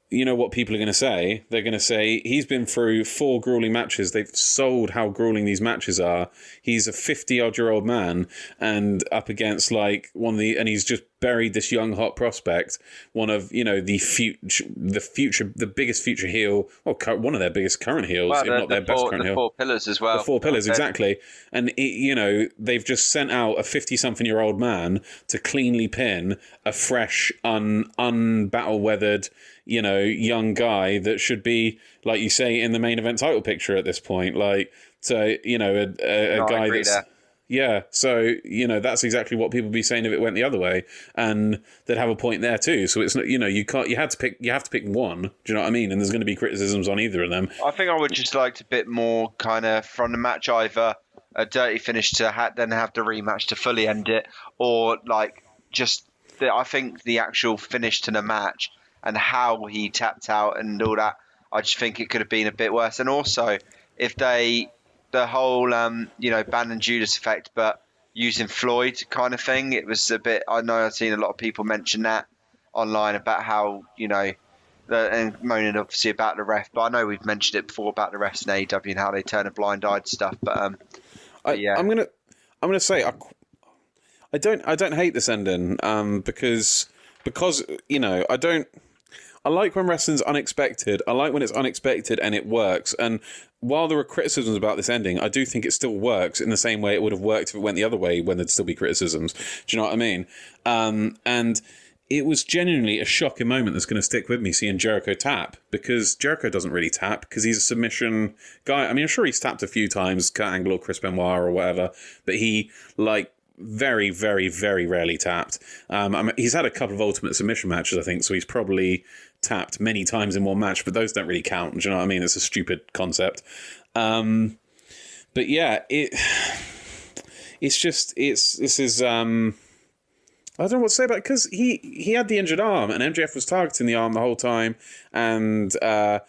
you know what people are going to say? They're going to say he's been through four grueling matches. They've sold how grueling these matches are. He's a fifty-odd-year-old man, and up against like one of the, and he's just buried this young hot prospect, one of you know the future, the future, the biggest future heel, well, cu- one of their biggest current heels,
well,
if
the,
not their
the,
best
four,
current
the
heel
four pillars as well.
the four pillars
Okay.
exactly and it, you know they've just sent out a 50 something year old man to cleanly pin a fresh un unbattle weathered you know young guy that should be like you say in the main event title picture at this point like so you know a, a, a
No,
guy that's
there.
Yeah so you know that's exactly what people would be saying if it went the other way and they'd have a point there too so it's not you know you can't you had to pick you have to pick one do you know what i mean and there's going to be criticisms on either of them
I think I would just like a bit more kind of from the match either a dirty finish to ha- then have the rematch to fully end it, or like just the, I think the actual finish to the match and how he tapped out and all that. I just think it could have been a bit worse. And also, if they the whole um, you know ban and Judas effect, but using Floyd kind of thing, it was a bit. I know I've seen a lot of people mention that online about how you know the, and moaning obviously about the ref, but I know we've mentioned it before about the refs in AEW and how they turn a blind eye to stuff. But um,
I,
yeah.
I'm gonna I'm gonna say I, I don't I don't hate this ending um because because you know I don't I like when wrestling's unexpected. I like when it's unexpected and it works. And while there are criticisms about this ending, I do think it still works in the same way it would have worked if it went the other way when there'd still be criticisms. Do you know what I mean? Um, and it was genuinely a shocking moment that's going to stick with me seeing Jericho tap because Jericho doesn't really tap because he's a submission guy. I mean, I'm sure he's tapped a few times, Kurt Angle or Chris Benoit or whatever, but he like very, very, very rarely tapped. Um, I mean, he's had a couple of ultimate submission matches, I think, so he's probably tapped many times in one match, but those don't really count. Do you know what I mean? It's a stupid concept. Um, but yeah, it it's just it's this is um I don't know what to say about because he he had the injured arm and MJF was targeting the arm the whole time and uh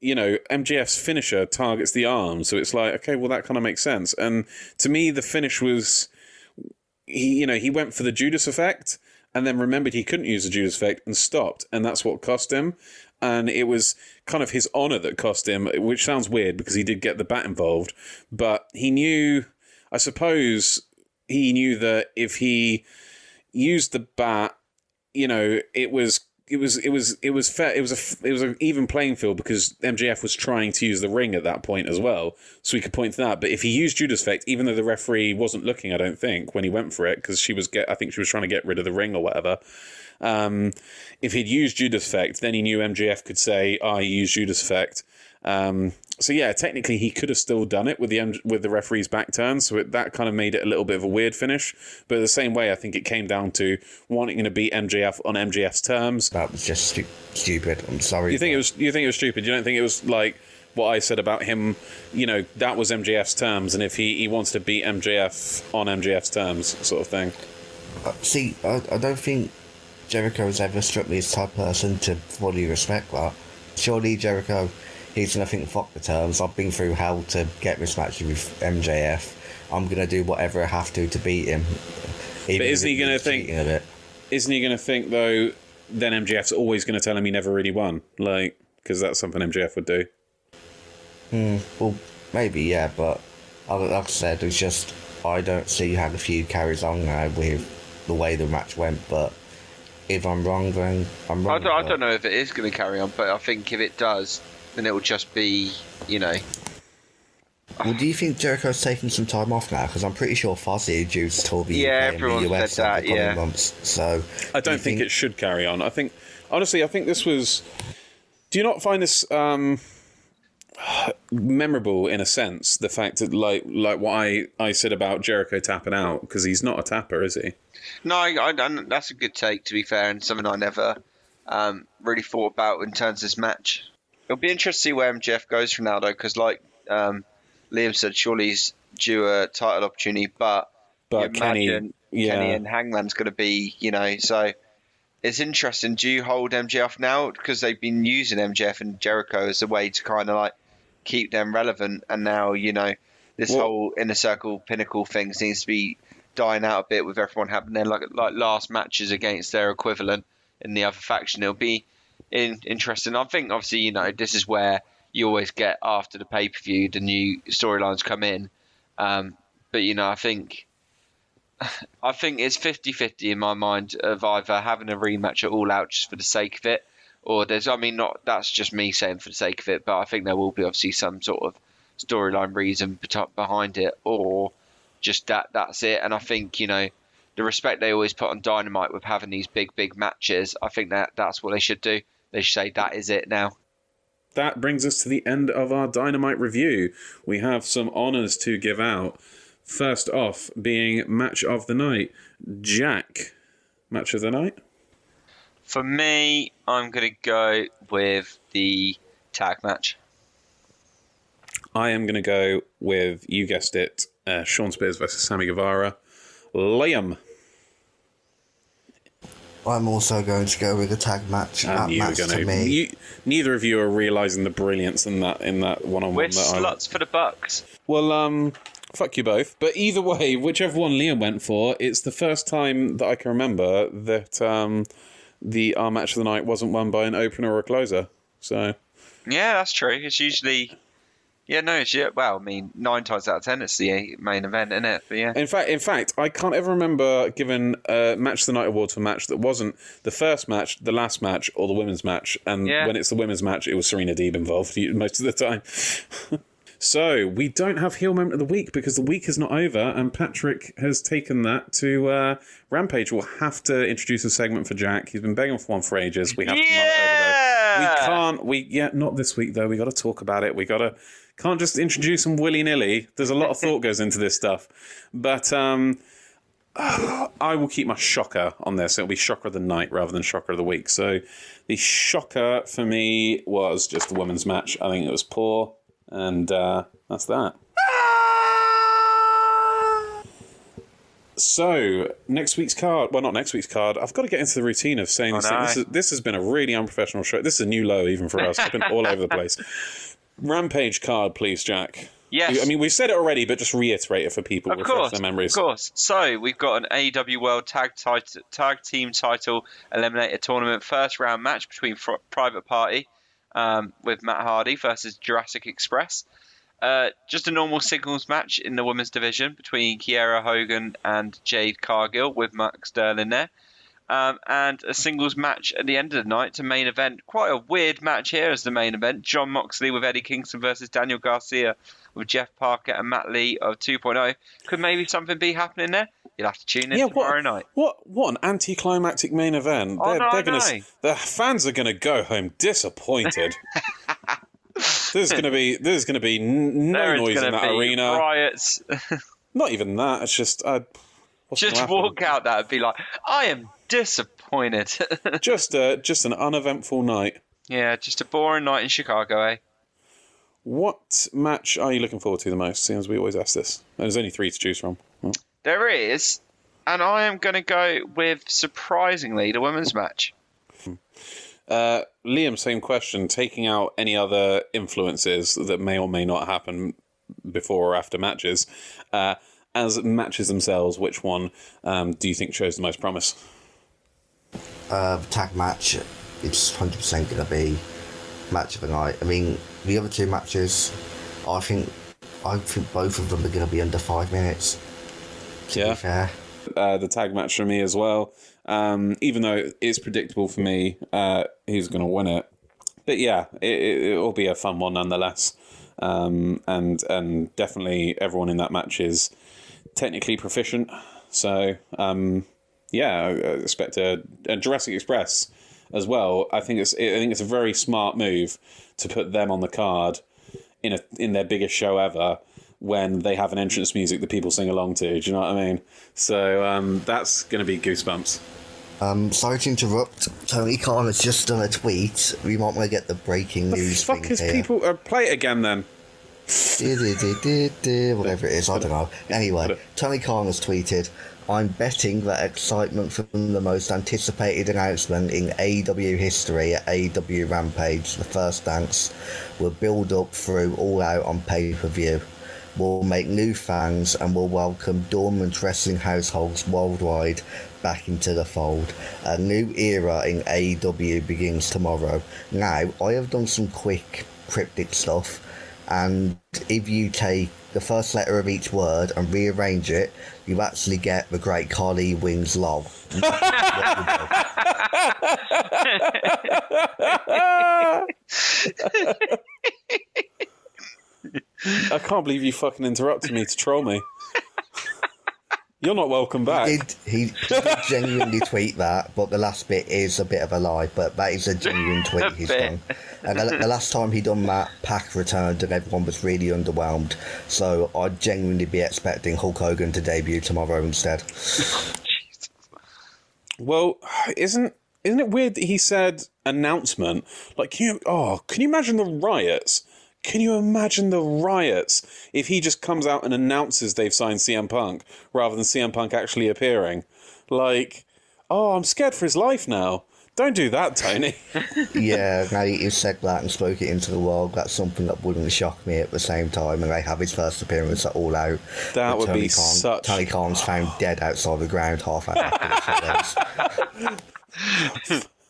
you know MJF's finisher targets the arm so it's like okay well that kind of makes sense and to me the finish was he you know he went for the Judas effect and then remembered he couldn't use the Judas effect and stopped and that's what cost him. And it was kind of his honor that cost him, which sounds weird because he did get the bat involved, but he knew, I suppose, he knew that if he used the bat, you know, it was it was it was it was fair. It was a it was an even playing field because MJF was trying to use the ring at that point as well, so we could point to that. But if he used Judas Effect, even though the referee wasn't looking, I don't think when he went for it because she was get I think she was trying to get rid of the ring or whatever. Um, if he'd used Judas Effect, then he knew MJF could say, "I oh, used Judas Effect." Um, so yeah, technically he could have still done it with the with the referee's back turn. So it, that kind of made it a little bit of a weird finish. But the same way, I think it came down to wanting to beat MJF on MJF's terms.
That was just stu- stupid. I'm sorry.
You think it was? You think it was stupid? You don't think it was like what I said about him? You know, that was MJF's terms, and if he he wants to beat MJF on MJF's terms, sort of thing.
Uh, see, I, I don't think Jericho has ever struck me as type of person to fully respect that. Surely Jericho he's going to think, fuck the terms. I've been through hell to get this match with MJF. I'm going to do whatever I have to to beat him.
But isn't he going to think? Isn't he going to think though? Then MJF's always going to tell him he never really won, like because that's something MJF would do.
Hmm. Well, maybe yeah, but like I said, it's just I don't see how the feud carries on now with the way the match went. But if I'm wrong, then I'm wrong.
I don't, I don't know if it is going to carry on, but I think if it does, then it will just be, you know.
Well, do you think Jericho's taking some time off now? Because I'm pretty sure Fozzy due to tour the
yeah,
UK and the US
said that, yeah.
months. So
I don't do think, think, it should carry on. I think honestly, I think this was. Do you not find this um, memorable in a sense? The fact that like like what I, I said about Jericho tapping out because he's not a tapper, is he?
No, I, I, that's a good take to be fair, and something I never um, really thought about in terms of this match. It'll be interesting to see where MJF goes from now, though, because like um, Liam said, surely he's due a title opportunity, but
but Kenny, yeah.
Kenny and Hangman's going to be, you know, so it's interesting. Do you hold MJF now because they've been using MJF and Jericho as a way to kind of like keep them relevant, and now you know this well, whole inner circle pinnacle thing seems to be dying out a bit with everyone having their like like last matches against their equivalent in the other faction. It'll be in, interesting. I think obviously you know this is where you always get after the pay per view the new storylines come in, um, but you know I think. *sighs* I think it's 50-50 in my mind of either having a rematch at All Out just for the sake of it, or there's I mean not that's just me saying for the sake of it, but I think there will be obviously some sort of storyline reason behind it, or just that that's it. And I think you know the respect they always put on Dynamite with having these big big matches, I think that that's what they should do they say that is it now.
That brings us to the end of our Dynamite review. We have some honours to give out. First off, being match of the night, Jack. Match of the night?
For me, I'm going to go with the tag match.
I am going to go with, you guessed it, uh, Shawn Spears versus Sammy Guevara. Liam.
I'm also going to go with a tag match. And that you match gonna, to me. You,
neither of you are realizing the brilliance in that in that one on one.
We're slots for the Bucks.
Well, um, fuck you both. But either way, whichever one Liam went for, it's the first time that I can remember that um, the our match of the night wasn't won by an opener or a closer. So.
Yeah, that's true. It's usually yeah, no, it's, yeah. Well, I mean, nine times out of ten, it's the main event, isn't it? But yeah.
In fact, in fact, I can't ever remember giving a match of the night award to a match that wasn't the first match, the last match, or the women's match. And yeah. when it's the women's match, it was Serena Deeb involved *laughs* most of the time. *laughs* so we don't have heel moment of the week because the week is not over, and Patrick has taken that to uh, Rampage. We'll have to introduce a segment for Jack. He's been begging for one for ages. We have yeah! to there. We can't. We yeah, not this week though. We got to talk about it. We got to can't just introduce them willy nilly. There's a lot of *laughs* thought goes into this stuff. But um, *sighs* I will keep my shocker on this. It'll be shocker of the night rather than shocker of the week. So the shocker for me was just the women's match. I think it was poor, and uh, that's that. So next week's card, well, not next week's card. I've got to get into the routine of saying this. This, is, this, has been a really unprofessional show. This is a new low even for us. I've been all over the place. *laughs* Rampage card, please, Jack.
Yes.
I mean, we've said it already, but just reiterate it for people,
Of course,
their memories.
of course. So we've got an AEW World Tag tit- Tag Team Title Eliminator Tournament first round match between Fr- Private Party um, with Matt Hardy versus Jurassic Express. Uh, just a normal singles match in the women's division between Kiera Hogan and Jade Cargill with Mark Sterling there. Um, and a singles match at the end of the night to main event. Quite a weird match here as the main event. Jon Moxley with Eddie Kingston versus Daniel Garcia with Jeff Parker and Matt Lee of 2.0. Could maybe something be happening there? You'll have to tune in
Yeah,
tomorrow
what,
night.
what what an anticlimactic main event.
Oh,
they're,
no,
they're gonna the fans are gonna go home disappointed. *laughs* there's gonna be there's gonna be no
There is
noise in that
be
arena.
riots. *laughs*
Not even that. It's just uh,
Just walk out there and be like, I am disappointed. *laughs*
Just uh, just an uneventful night.
yeah, just a boring night in Chicago, eh?
What match are you looking forward to the most? Seems we always ask this, and there's only three to choose from.
There is, and I am going to go with surprisingly the women's match.
Uh, Liam, same question. Taking out any other influences that may or may not happen before or after matches, uh, as matches themselves, which one um, do you think shows the most promise?
Uh, tag match, it's 100% going to be match of the night. I mean, the other two matches, I think, I think both of them are going to be under five minutes. To
Yeah.
be fair.
Uh, the tag match for me as well. Um, even though it's predictable for me uh, who's going to win it, but yeah, it, it, it will be a fun one nonetheless. Um, and and definitely everyone in that match is technically proficient. So um, yeah, I I expect a, a Jurassic Express as well. I think it's I think it's a very smart move to put them on the card in a in their biggest show ever when they have an entrance music that people sing along to. Do you know what I mean? So um, that's going to be goosebumps.
Um, sorry to interrupt. Tony Khan has just done a tweet. We might want to get the breaking
The
news
fuck
thing
is
here.
people? Uh, play it again then.
Whatever it is, I don't know. Anyway, Tony Khan has tweeted, I'm betting that excitement from the most anticipated announcement in AEW history at AEW Rampage, the first dance, will build up through All Out on pay per view. We'll make new fans and will welcome dormant wrestling households worldwide back into the fold. A new era in AEW begins tomorrow. Now, I have done some quick cryptic stuff and if you take the first letter of each word and rearrange it, you actually get the great Carly Wings lol. *laughs*
I can't believe you fucking interrupted me to troll me. You're not welcome back.
Did he did *laughs* genuinely tweet that? But the last bit is a bit of a lie. But that is a genuine tweet *laughs* he's
bit.
done. And the, the last time he done that, Pac returned and everyone was really underwhelmed. So I'd genuinely be expecting Hulk Hogan to debut tomorrow instead.
Well, isn't isn't it weird that he said announcement? Like, can you? Oh, can you imagine the riots? Can you imagine the riots if he just comes out and announces they've signed CM Punk rather than CM Punk actually appearing? Like, oh, I'm scared for his life now. Don't do that, Tony. *laughs*
yeah, now that you said that and spoke it into the world, that's something that wouldn't shock me at the same time. And they have his first appearance at All Out.
That
with
would be
Tony Khan.
such-
Tony Khan's found dead outside the ground half an hour after.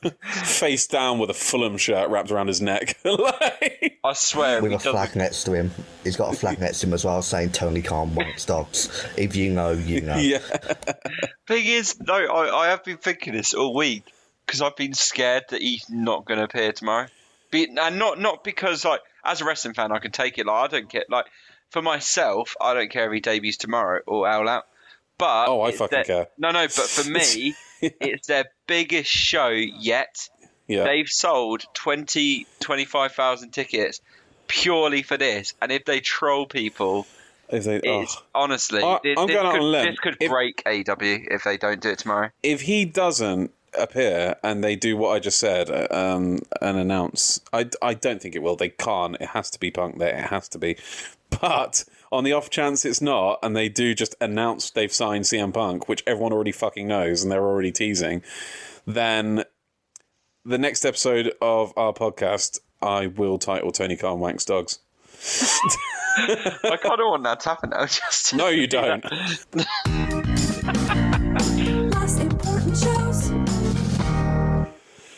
*laughs*
Face down with a Fulham shirt wrapped around his neck. *laughs* like,
I swear,
With
he
a flag
doesn't.
next to him. He's got a flag next to him as well saying Tony Khan wants dogs. If you know, you know.
yeah.
Thing is, no, I, I have been thinking this all week because I've been scared that he's not going to appear tomorrow. Be, and not not because like as a wrestling fan, I can take it. Like I don't care. Like for myself, I don't care if he debuts tomorrow or All Out. But
Oh, I fucking
their-
care.
No, no. But for me, *laughs* it's their biggest show yet.
Yeah.
They've sold 20, 25,000 tickets purely for this, and if they troll people,
If they, oh.
it's honestly
I-
this,
I'm
this could, this could
If-
break AEW if they don't do it tomorrow.
if he doesn't appear and they do what I just said um, and announce, I, I don't think it will. They can't. It has to be Punk there. It has to be. But on the off chance it's not, and they do just announce they've signed CM Punk, which everyone already fucking knows and they're already teasing, then the next episode of our podcast, I will title Tony Khan Wanks Dogs. *laughs*
I kind of want that to happen now. Just
no, you don't. *laughs*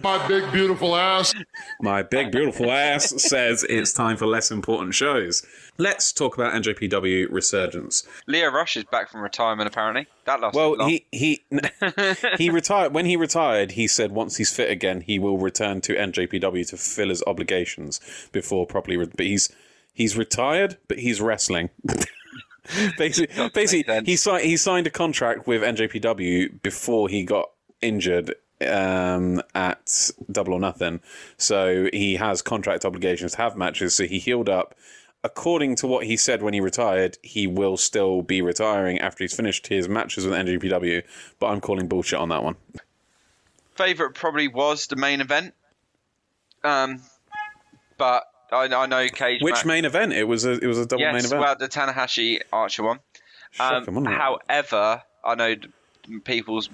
My big beautiful ass.
My big beautiful ass says it's time for less important shows. Let's talk about NJPW Resurgence.
Lio Rush is back from retirement. Apparently, that lasted
Well,
long.
he he *laughs* he retired. When he retired, he said once he's fit again, he will return to NJPW to fulfill his obligations before properly. Re- but he's he's retired, but he's wrestling. *laughs* basically, basically, he signed he signed a contract with NJPW before he got injured um, at Double or Nothing. So he has contract obligations to have matches. So he healed up. According to what he said when he retired, he will still be retiring after he's finished his matches with NJPW. But I'm calling bullshit on that one.
favorite probably was the main event. Um, but I, I know Cage.
Which
match-
main event? It was a it was a double
yes,
main event.
well, the Tanahashi Archer one. Um, however, I know people's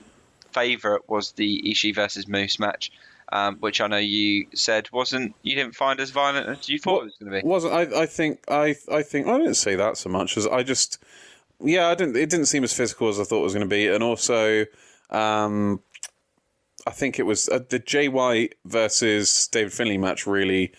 favorite was the Ishii versus Moose match, um, which I know you said wasn't you didn't find as violent as you thought it was going to be.
wasn't I? I think I I think I didn't say that so much as I just yeah I didn't it didn't seem as physical as I thought it was going to be and also um I think it was uh, the Jay White versus David Finlay match really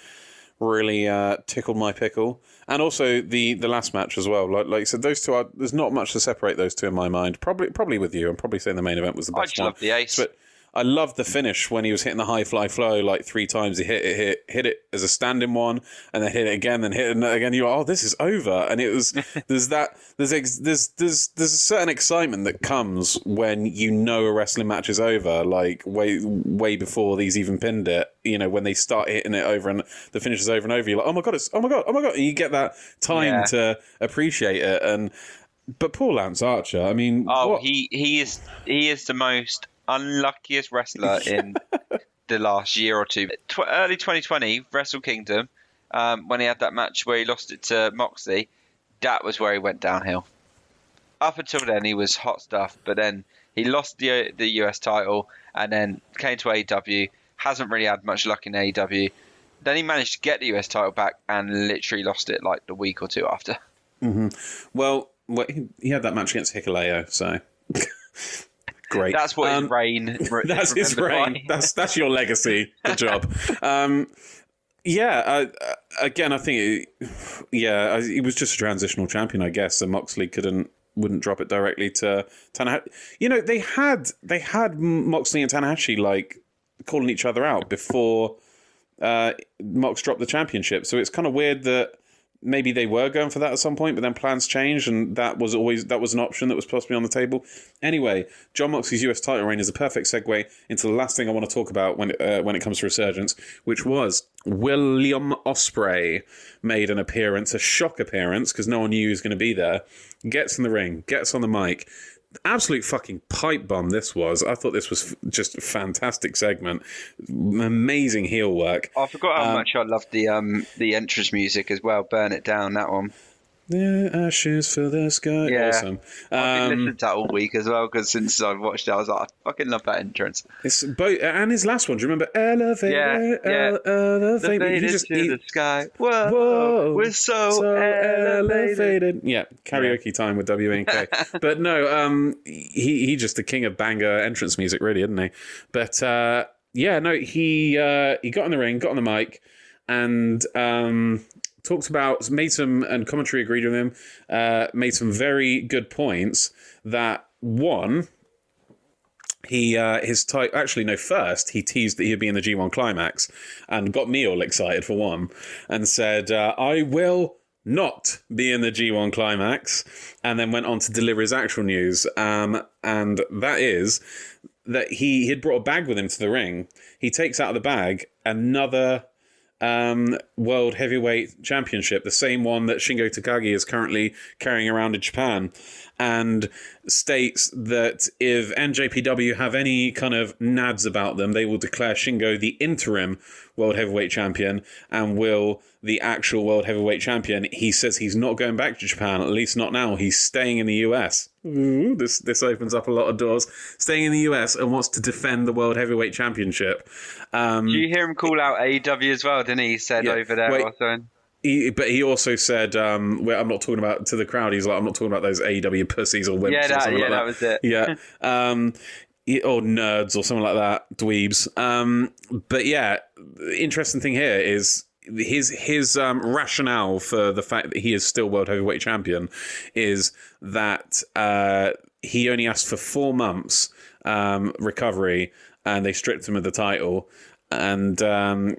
really uh, tickled my pickle and also the the last match as well. Like like I said those two are there's not much to separate those two in my mind. Probably probably with you. I'm probably saying the main event was the
I
best
just
one.
love the ace.
but I loved the finish when he was hitting the high fly flow like three times. He hit it, hit, hit it as a standing one, and then hit it again, then hit it again. You're oh, this is over, and it was *laughs* there's that there's ex, there's there's there's a certain excitement that comes when you know a wrestling match is over, like way way before these even pinned it. You know when they start hitting it over and the finish is over and over. You're like oh my god, it's oh my god, oh my god, and you get that time
Yeah.
to appreciate it. And but poor Lance Archer, I mean,
Oh,
what-
he he is he is the most unluckiest wrestler *laughs* in the last year or two. Tw- early 2020, Wrestle Kingdom, um, when he had that match where he lost it to Moxley, that was where he went downhill. Up until then, he was hot stuff, but then he lost the the US title and then came to AEW. Hasn't really had much luck in AEW. Then he managed to get the US title back and literally lost it like the week or two after.
Well, well he, he had that match against Hikuleo, so *laughs* great.
That's what
Um, *laughs*
his reign.
that's his reign.
by.
That's that's your legacy. Good job. Um, yeah. Uh, again, I think it, yeah, I- he was just a transitional champion, I guess. And Moxley couldn't wouldn't drop it directly to Tanahashi. You know, they had they had Moxley and Tanahashi like calling each other out before uh, Mox dropped the championship. So it's kind of weird that maybe they were going for that at some point, but then plans changed, and that was always that was an option that was possibly on the table. Anyway, Jon Moxley's US title reign is a perfect segue into the last thing I want to talk about when uh, when it comes to resurgence, which was William Ospreay made an appearance, a shock appearance, because no one knew he was going to be there. Gets in the ring, gets on the mic. Absolute fucking pipe bomb this was. I thought this was f- just a fantastic segment. Amazing heel work.
I forgot how much I loved the um the entrance music as well. Burn it down that one.
The ashes for the sky.
Yeah.
Awesome.
I've been
Um,
listening to that all week as well because since I've watched it, I was like, I fucking love that entrance.
it's both, and his last one. Do you remember? Elevator,
Yeah, yeah.
ele- elevator. He
Elevated
just
to
he-
the sky. Whoa,
Whoa,
we're so, elevated.
Yeah, karaoke time with WNK. *laughs* but no, um, he he just the king of banger entrance music, really, isn't he? But uh, yeah, no, he uh, he got in the ring, got on the mic, and um, talked about made some and commentary agreed with him, uh, made some very good points. That one, he uh, his type actually no first he teased that he'd be in the G1 climax and got me all excited for one and said uh, I will not be in the G1 climax and then went on to deliver his actual news um, and that is that he had brought a bag with him to the ring he takes out of the bag another um, World Heavyweight Championship, the same one that Shingo Takagi is currently carrying around in Japan, and states that if NJPW have any kind of nads about them, they will declare Shingo the interim World Heavyweight Champion and will the actual World Heavyweight Champion. He says he's not going back to Japan, at least not now. He's staying in the US. Ooh, this this opens up a lot of doors. Staying in the US and wants to defend the World Heavyweight Championship. Um,
Did you hear him call out AEW as well? Didn't he? He said
Yeah,
over there
wait.
Or.
He, but he also said, um, well, "I'm not talking about to the crowd." He's like, "I'm not talking about those AEW pussies or wimps."
Yeah,
or
that,
something
yeah,
like
that was it.
yeah. *laughs* Um, or nerds or something like that, dweebs. Um, but yeah, the interesting thing here is his his um, rationale for the fact that he is still world heavyweight champion is that uh, he only asked for four months um, recovery, and they stripped him of the title. And um,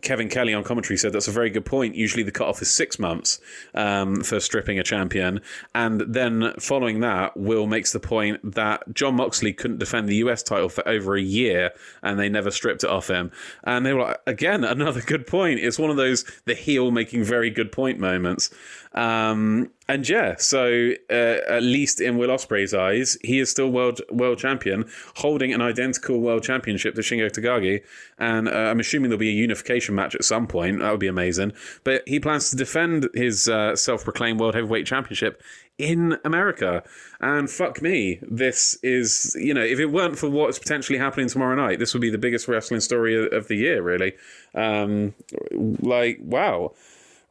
Kevin Kelly on commentary said that's a very good point. Usually the cutoff is six months um, for stripping a champion. And then following that, Will makes the point that Jon Moxley couldn't defend the US title for over a year and they never stripped it off him. And they were like, again, another *laughs* good point. It's one of those the heel making very good point moments. Um, and yeah, so uh, at least in Will Ospreay's eyes, he is still world world champion, holding an identical world championship to Shingo Takagi. And uh, I'm assuming there'll be a unification match at some point. That would be amazing. But he plans to defend his uh, self-proclaimed world heavyweight championship in America. And fuck me, this is you know if it weren't for what's potentially happening tomorrow night, this would be the biggest wrestling story of the year, really. Um, like wow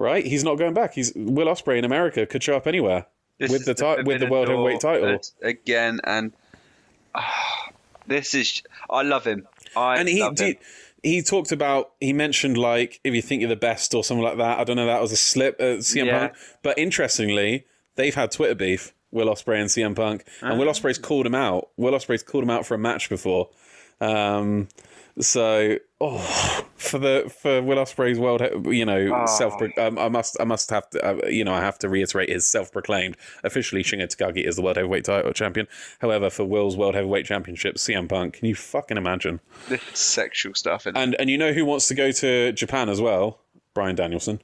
right? He's not going back. He's Will Ospreay in America could show up anywhere
This
with the ti- with the world heavyweight title.
again, and ah, *sighs* this is I love him. I
And he
love him.
did. He talked about. He mentioned like if you think you're the best or something like that. I don't know. That was a slip at CM
Yeah.
Punk. But interestingly, they've had Twitter beef. Will Ospreay and CM Punk, and
Ah.
Will Ospreay's called him out. Will Ospreay's called him out for a match before. Um, so, oh, for the for Will Ospreay's world, you know,
Oh.
self. Um, I must, I must have to, uh, you know, I have to reiterate his self-proclaimed. Officially, Shingo Takagi is the world heavyweight title champion. However, for Will's world heavyweight championship, CM Punk, can you fucking imagine?
this sexual stuff, and
And and you know who wants to go to Japan as well? Bryan Danielson.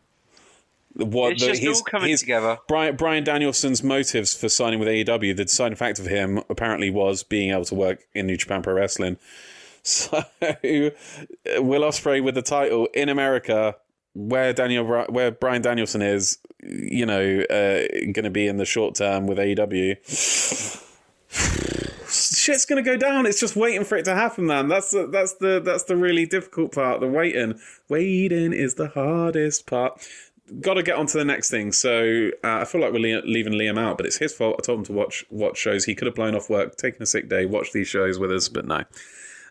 What
it's just all coming
his-
together.
Bryan Bryan Danielson's motives for signing with AEW, the deciding factor for him apparently was being able to work in New Japan Pro Wrestling. *laughs* So Will Ospreay with the title in America, where Daniel where Bryan Danielson is, you know, uh, going to be in the short term with AEW. *sighs* Shit's gonna go down. It's just waiting for it to happen, man. That's the that's the that's the really difficult part. The waiting, waiting is the hardest part got to get on to the next thing. So uh, I feel like we're leaving Liam out, but it's his fault. I told him to watch watch shows. He could have blown off work, taken a sick day, watched these shows with us, but no.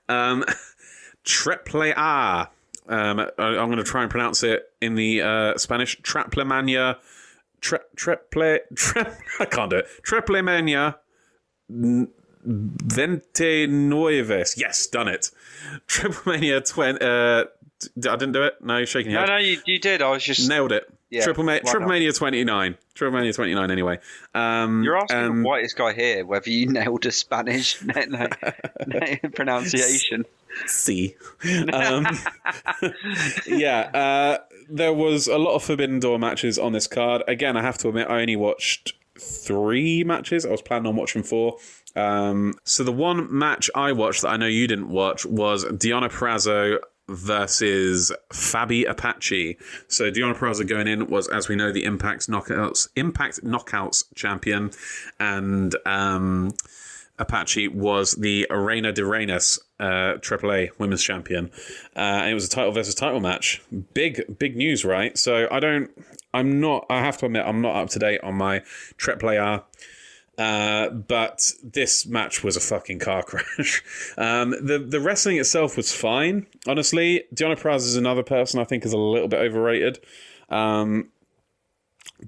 Um, *laughs* Triple A. Um, I, I'm going to try and pronounce it in the uh, Spanish. Traplemania. Tre- triple. Tre- *laughs* I can't do it. Triplemania. Vente Nueves. Yes, done it. Triplemania 20. Uh, I didn't do it. No, you're shaking your
no,
head.
no, you, you did. I was just
Nailed it.
Yeah,
Triple, Ma- Triple? Mania 29. Triple Mania 29 anyway. Um,
You're asking
um,
the whitest guy here whether you *laughs* nailed a Spanish *laughs* *laughs* pronunciation.
C. Um, yeah, uh, there was a lot of Forbidden Door matches on this card. Again, I have to admit, I only watched three matches. I was planning on watching four. Um, so the one match I watched that I know you didn't watch was Deonna Purrazzo versus Fabi Apache. So Deonna Purrazzo going in was, as we know, the Impact Knockouts Impact Knockouts champion, and um, Apache was the Reina de Reinas uh, AAA Women's Champion. Uh, and it was a title versus title match. Big, big news, right? So I don't, I'm not, I have to admit, I'm not up to date on my AAA. Uh, but this match was a fucking car *laughs* crash. Um, the the wrestling itself was fine, honestly. Deonna Purrazzo is another person I think is a little bit overrated. Um,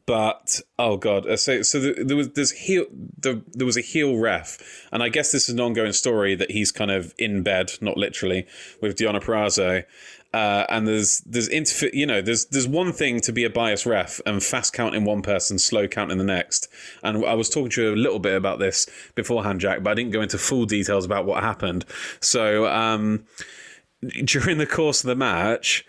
but oh god, uh, so so the, there was there's heel the, there was a heel ref, and I guess this is an ongoing story that he's kind of in bed, not literally, with Deonna Purrazzo. Uh, and there's there's interf- you know there's there's one thing to be a biased ref and fast counting one person, slow counting the next. And I was talking to you a little bit about this beforehand, Jack, but I didn't go into full details about what happened. So um, during the course of the match,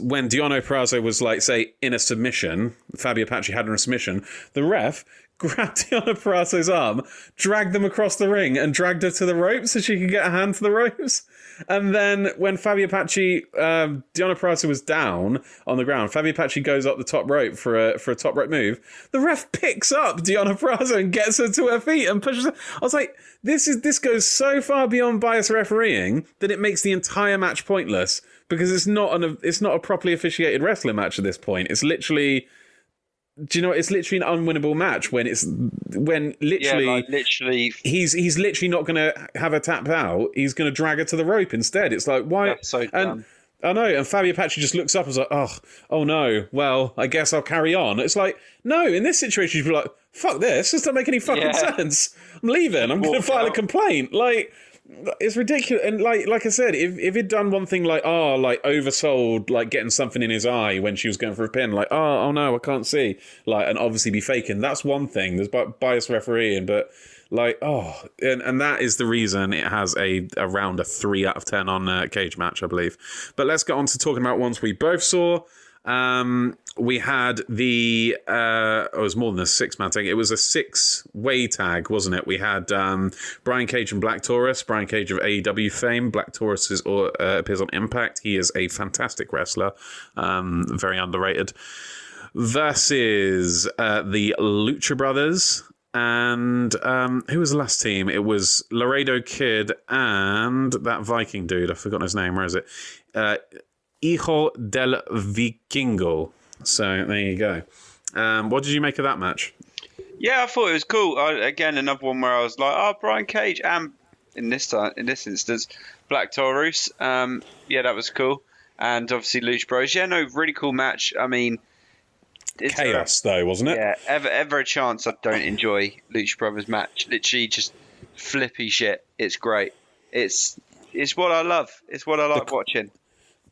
when Deonna Purrazzo was like, say, in a submission, Fabi Apache had in a submission, the ref grabbed Deonna Purrazzo's arm, dragged them across the ring, and dragged her to the ropes so she could get a hand to the ropes. And then when Fabi Apache, um, Deonna Purrazzo was down on the ground, Fabi Apache goes up the top rope for a for a top rope move. The ref picks up Deonna Purrazzo and gets her to her feet and pushes her. I was like, this is this goes so far beyond bias refereeing that it makes the entire match pointless because it's not an it's not a properly officiated wrestling match at this point. It's literally do you know it's literally an unwinnable match when it's when literally
yeah, like literally
he's he's literally not going to have a tap out he's going to drag her to the rope instead it's like why
so
and
dumb.
I know, and Fabi Apache just looks up and is like, "Oh, oh no. Well, I guess I'll carry on." It's like, no. In this situation, you'd be like, "Fuck this! This doesn't make any fucking
Yeah. *laughs*
sense. I'm leaving. I'm going to file a complaint." Like, it's ridiculous. And like, like I said, if if he'd done one thing like, oh, like oversold, like getting something in his eye when she was going for a pin, like, oh, oh no, I can't see, like, and obviously be faking. That's one thing. There's bi- bias refereeing, but like, oh, and, and that is the reason it has a around a three out of ten on uh, Cagematch, I believe. But let's get on to talking about ones we both saw. Um, we had the uh, oh, it was more than a six man tag. It was a six way tag, wasn't it? We had um, Brian Cage and Black Taurus. Brian Cage of AEW fame. Black Taurus is, uh, appears on Impact. He is a fantastic wrestler, um, very underrated. Versus uh, the Lucha Brothers. And um, who was the last team? It was Laredo Kid and that Viking dude. I've forgotten his name. Where is it? Uh, Hijo del Vikingo. So there you go. Um, what did you make of that match?
Yeah, I thought it was cool. I, again, another one where I was like, "Oh, Brian Cage," and in this time, in this instance, Black Taurus. Um, yeah, that was cool, and obviously Lucha Bros. Yeah, no, really cool match. I mean, it's
Chaos, though, wasn't it?
Yeah, ever ever a chance I don't enjoy Lucha Brothers match. Literally just flippy shit. It's great. It's it's what I love. It's what I like watching.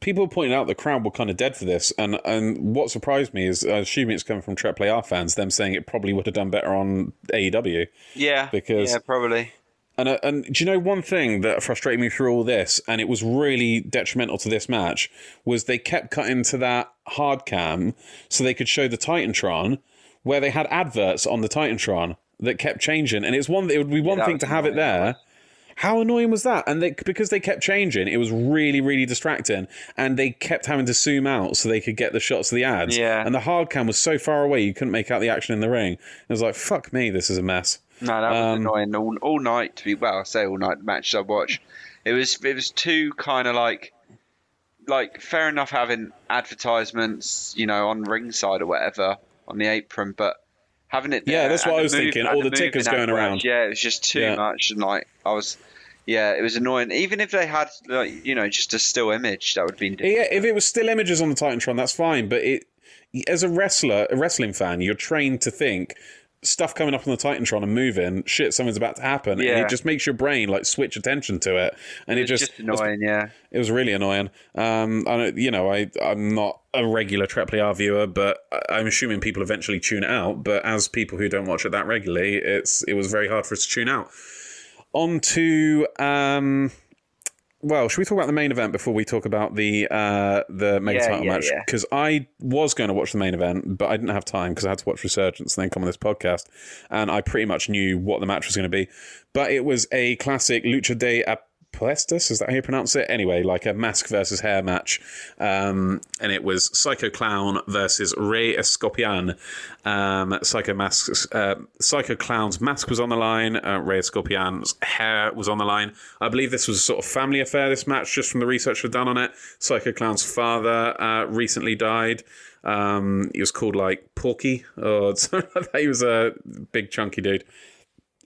People pointing out the crowd were kind of dead for this, and and what surprised me is, I assume it's coming from AAA fans, them saying it probably would have done better on AEW.
Yeah,
Because-
yeah, probably.
And uh, and do you know one thing that frustrated me through all this, and it was really detrimental to this match, was they kept cutting to that hard cam so they could show the Titantron, where they had adverts on the Titantron that kept changing, and it's one. It would be one
that
thing to have it there.
that
How annoying was that? And they, because they kept changing, it was really, really distracting. And they kept having to zoom out so they could get the shots of the ads.
Yeah.
And the hard cam was so far away you couldn't make out the action in the ring. It was like, fuck me, this is a mess.
No, that was
Um,
annoying all, all night. To be well, I say all night. The matches I watched, it was it was too kind of like like fair enough having advertisements, you know, on ringside or whatever on the apron, but having it.
Yeah, that's what I was
move-
thinking, all the
moving
tickers going around.
Yeah, it was just too
Yeah.
much, and like I was. Yeah, it was annoying. Even if they had, like, you know, just a still image, that would have been.
Yeah, if it was still images on the Titantron, that's fine. But it, as a wrestler, a wrestling fan, you're trained to think stuff coming up on the Titantron and moving, shit, something's about to happen, and it just makes your brain like switch attention to it, and it,
It's
just,
just annoying. Yeah.
it was really annoying. Um, I don't, you know, I I'm not a regular Triple R viewer, but I'm assuming people eventually tune it out. But as people who don't watch it that regularly, it's it was very hard for us to tune out. On to um, well, should we talk about the main event before we talk about the uh, the mega
Yeah,
title
yeah,
match?
yeah.
Because I was going to watch the main event, but I didn't have time because I had to watch Resurgence and then come on this podcast, and I pretty much knew what the match was going to be. But it was a classic Lucha de Apuestas, is that how you pronounce it? Anyway, like a mask versus hair match, um, and it was Psycho Clown versus Rey Escorpión. Um, Psycho Mask's uh, Psycho Clown's mask was on the line. Uh, Rey Escorpión's hair was on the line. I believe this was a sort of family affair. This match, just from the research we've done on it. Psycho Clown's father uh, recently died. Um, he was called like Porky or *laughs* something like that. He was a big chunky dude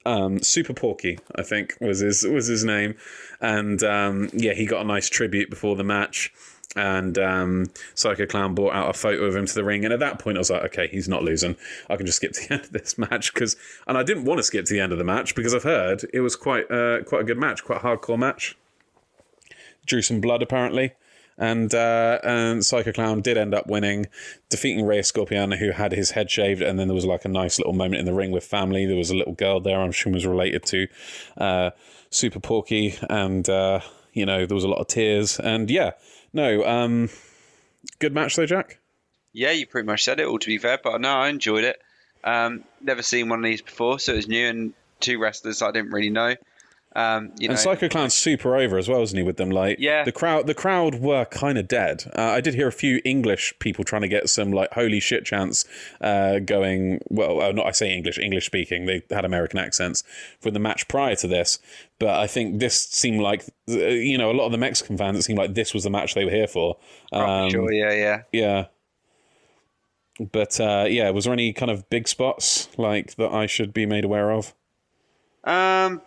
um, Super Porky, I think was his was his name, and um, yeah, he got a nice tribute before the match. And um, Psycho Clown brought out a photo of him to the ring, and at that point, I was like, okay, he's not losing. I can just skip to the *laughs* end of this match because, and I didn't want to skip to the end of the match because I've heard it was quite uh, quite a good match, quite a hardcore match. Drew some blood apparently, and uh, and Psycho Clown did end up winning, defeating Rey Scorpion, who had his head shaved, and then there was like a nice little moment in the ring with family. There was a little girl there, I'm sure was related to uh, Super Porky, and uh, you know there was a lot of tears, and yeah, no, um, good match though, Jack.
Yeah, you pretty much said it all. To be fair, but no, I enjoyed it. Um, never seen one of these before, so it was new and two wrestlers I didn't really know. Um, you
and
know,
Psycho Clown's super over as well, isn't he? With them, like
Yeah.
the crowd, the crowd were kind of dead. Uh, I did hear a few English people trying to get some like holy shit chants uh, going. Well, uh, not I say English, English speaking. They had American accents for the match prior to this, but I think this seemed like uh, you know a lot of the Mexican fans. It seemed like this was the match they were here for.
oh,
Um,
sure, yeah, yeah.
Yeah. But uh, yeah, was there any kind of big spots like that I should be made aware of?
Um,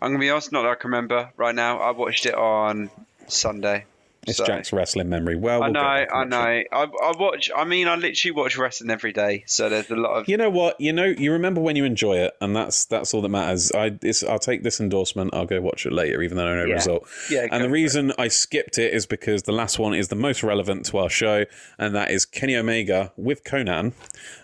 I'm gonna be honest, not that I can remember right now. I watched it on Sunday.
It's
so-
Jack's wrestling memory. Well,
I
we'll
know, I know. I, I watch. I mean, I literally watch wrestling every day, so there's a lot of.
You know what? You know, you remember when you enjoy it, and that's that's all that matters. I it's, I'll take this endorsement. I'll go watch it later, even though I know the
Yeah.
result.
Yeah,
And the reason I skipped it is because the last one is the most relevant to our show, and that is Kenny Omega with Konnan.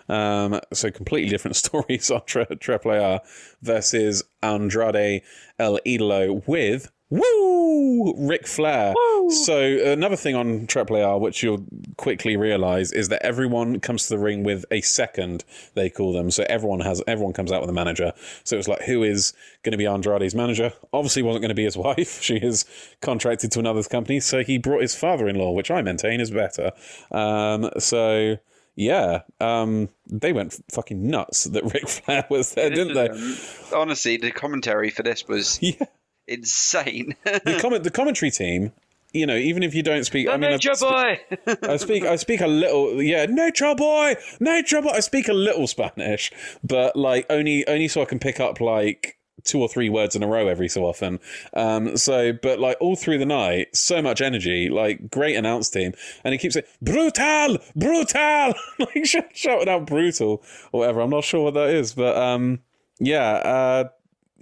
Um, so completely different *laughs* stories on tri- Triple AR versus Andrade El Idolo with Woo! Ric Flair. So another thing on Triple AR, which you'll quickly realise, is that everyone comes to the ring with a second. They call them. So everyone has everyone comes out with a manager. So it's like, who is going to be Andrade's manager? Obviously, wasn't going to be his *laughs* wife. She is contracted to another company. So he brought his father-in-law, which I maintain is better. Um, so. Yeah, um, they went fucking nuts that Ric *laughs* Flair was there, didn't they?
Um, honestly, the commentary for this was *laughs*
Yeah.
Insane. *laughs*
the comment the commentary team you know even if you don't speak i mean I,
Nature boy. *laughs*
I speak i speak a little yeah nature boy! Nature boy! I speak a little spanish but like only only so i can pick up like two or three words in a row every so often. Um so but like all through the night so much energy like great announce team. And he keeps saying brutal! Brutal! *laughs* Like sh- shouting out brutal or whatever. I'm not sure what that is but um yeah uh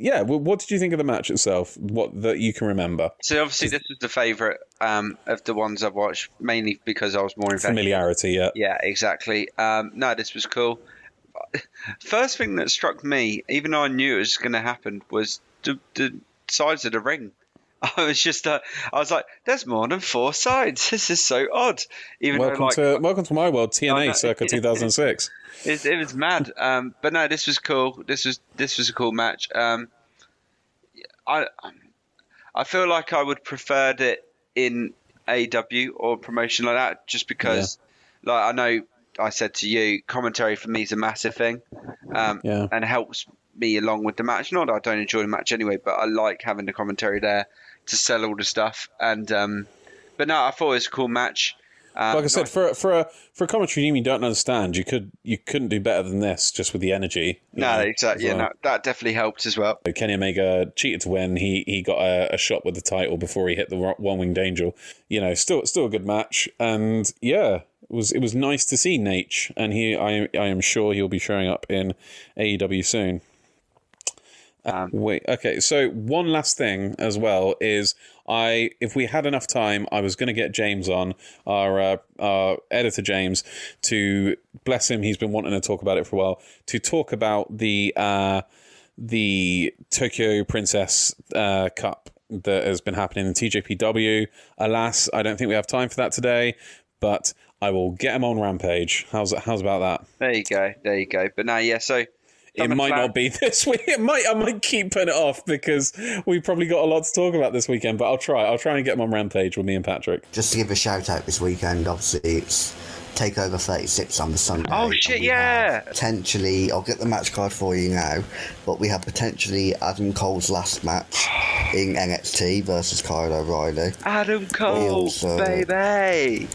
yeah, well, what did you think of the match itself? What that you can remember?
so obviously, this was the favourite um, of the ones I've watched, mainly because I was more invested.
Familiarity, yeah.
Yeah, exactly. Um, no, this was cool. *laughs* First thing that struck me, even though I knew it was going to happen, was the, the sides of the ring. *laughs* I was just, uh, I was like, "There's more than four sides. This is so odd." Even
Welcome
though, like,
to welcome to my world,
know.
TNA, circa *laughs* 2006.
it, it was mad. Um, but no, this was cool. This was this was a cool match. Um, I I feel like I would preferred it in AEW or promotion like that, just because, like I know I said to you, commentary for me is a massive thing, um,
Yeah.
and helps me along with the match. Not that I don't enjoy the match anyway, but I like having the commentary there to sell all the stuff. And um, but no, I thought it was a cool match. Um,
Like I said, for for a for a commentary team you don't understand, you could you couldn't do better than this just with the energy.
no,
know,
exactly.
as
Yeah,
well.
no, that definitely helped as well.
Kenny Omega cheated to win. He he got a, a shot with the title before he hit the one winged angel. You know, still still a good match, and yeah, it was it was nice to see Naitch, and he I I am sure he'll be showing up in AEW soon.
Um,
Wait, okay. So one last thing as well is I, if we had enough time, I was going to get James on our uh, our editor James to bless him. He's been wanting to talk about it for a while. To talk about the uh, the Tokyo Princess uh, Cup that has been happening in TJPW. Alas, I don't think we have time for that today, but I will get him on Rampage. How's how's about that?
There you go. There you go. But no, yeah. So
It might not be *laughs* this week. It might. I might keep putting it off because we've probably got a lot to talk about this weekend. But I'll try. I'll try and get him on Rampage with me and Patrick.
Just to give a shout out this weekend, obviously it's Takeover 36 on the Sunday.
Oh, shit, yeah.
Potentially, I'll get the match card for you now, but we have potentially Adam Cole's last match in NXT versus Kyle O'Reilly.
Adam Cole,
also-
baby.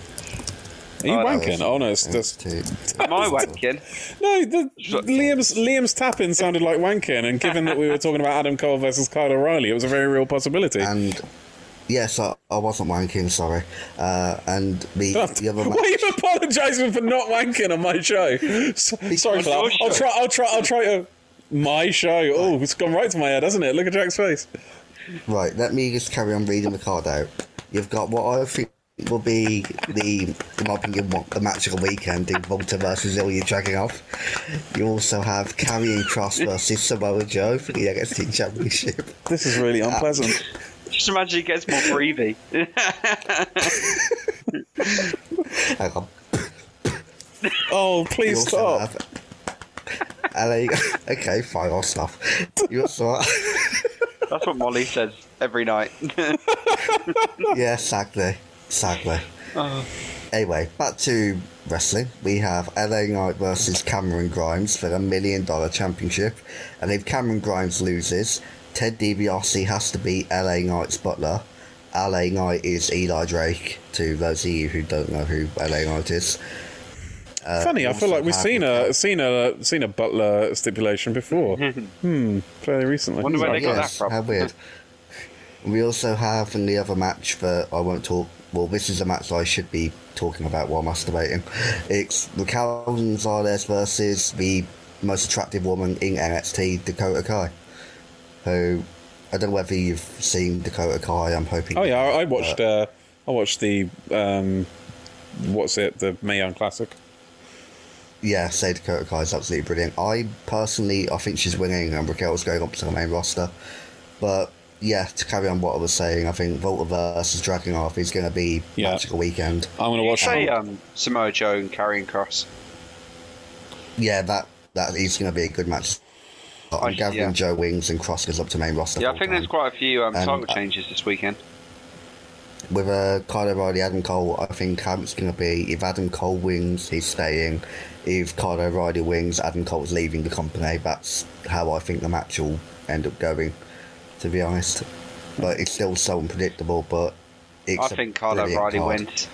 Are you
Oh,
wanking? Oh no, it's that's
NXT.
Am I wanking?
no. The, Liam's Liam's tapping sounded like wanking, and given that we were talking about Adam Cole versus Kyle O'Reilly, it was a very real possibility.
And yes, I, I wasn't wanking, sorry. Uh, and the, *laughs* the other match.
Why are you apologising for not wanking on my show? So, sorry for that. I'll try. I'll try. I'll try to. My show. Oh, it's gone right to my head, hasn't it? Look at Jack's face.
Right, let me just carry on reading the card out. You've got what I think will be the, in my opinion, the match of the weekend in WALTER versus Ilja Dragunov. You also have Karrion Kross versus Samoa Joe for the NXT Championship.
This is really uh, unpleasant.
Just imagine he gets more breathy. *laughs*
Hang on.
Oh, please stop.
have LA. *laughs* Okay, fine, I'll stop. You're smart.
That's what Molly says every night. *laughs*
yeah, exactly. Exactly. Anyway, back to wrestling. We have LA Knight versus Cameron Grimes for the million dollar championship. And if Cameron Grimes loses, Ted DiBiase has to beat LA Knight's butler. LA Knight is Eli Drake, to those of you who don't know who LA Knight is. Uh,
Funny, I feel like we've seen a seen a seen a Butler stipulation before. *laughs* hmm, fairly recently.
Wonder where they got that from.
how weird. we also have in the other match that I won't talk. Well, this is a match I should be talking about while masturbating. It's Raquel Gonzalez versus the most attractive woman in NXT, Dakota Kai. Who I don't know whether you've seen Dakota Kai. I'm hoping.
Oh yeah, I, I watched. Uh, I watched the um, what's it? The Mae Young Classic.
Yeah, say Dakota Kai is absolutely brilliant. I personally, I think she's winning, and Raquel's going up to the main roster. But yeah, to carry on what I was saying, I think WALTER versus Dragunov is going to be
Yeah.
match of the weekend.
I'm gonna watch.
say um, Samoa Joe and Karrion Kross.
Yeah, that that is going to be a good match. I'm
I-
gathering
yeah.
Joe Wings and Kross goes up to main roster.
Yeah, I
full
think there's quite a few um,
Um,
title
uh,
changes this weekend.
with uh, Kyle O'Reilly, Adam Cole. I think how it's going to be if Adam Cole wins, he's staying. If Kyle O'Reilly wins, Adam Cole's leaving the company. That's how I think the match will end up going. To be honest, but it's still so unpredictable. But it's
I
a
think Kyle
brilliant
O'Reilly
card.
wins.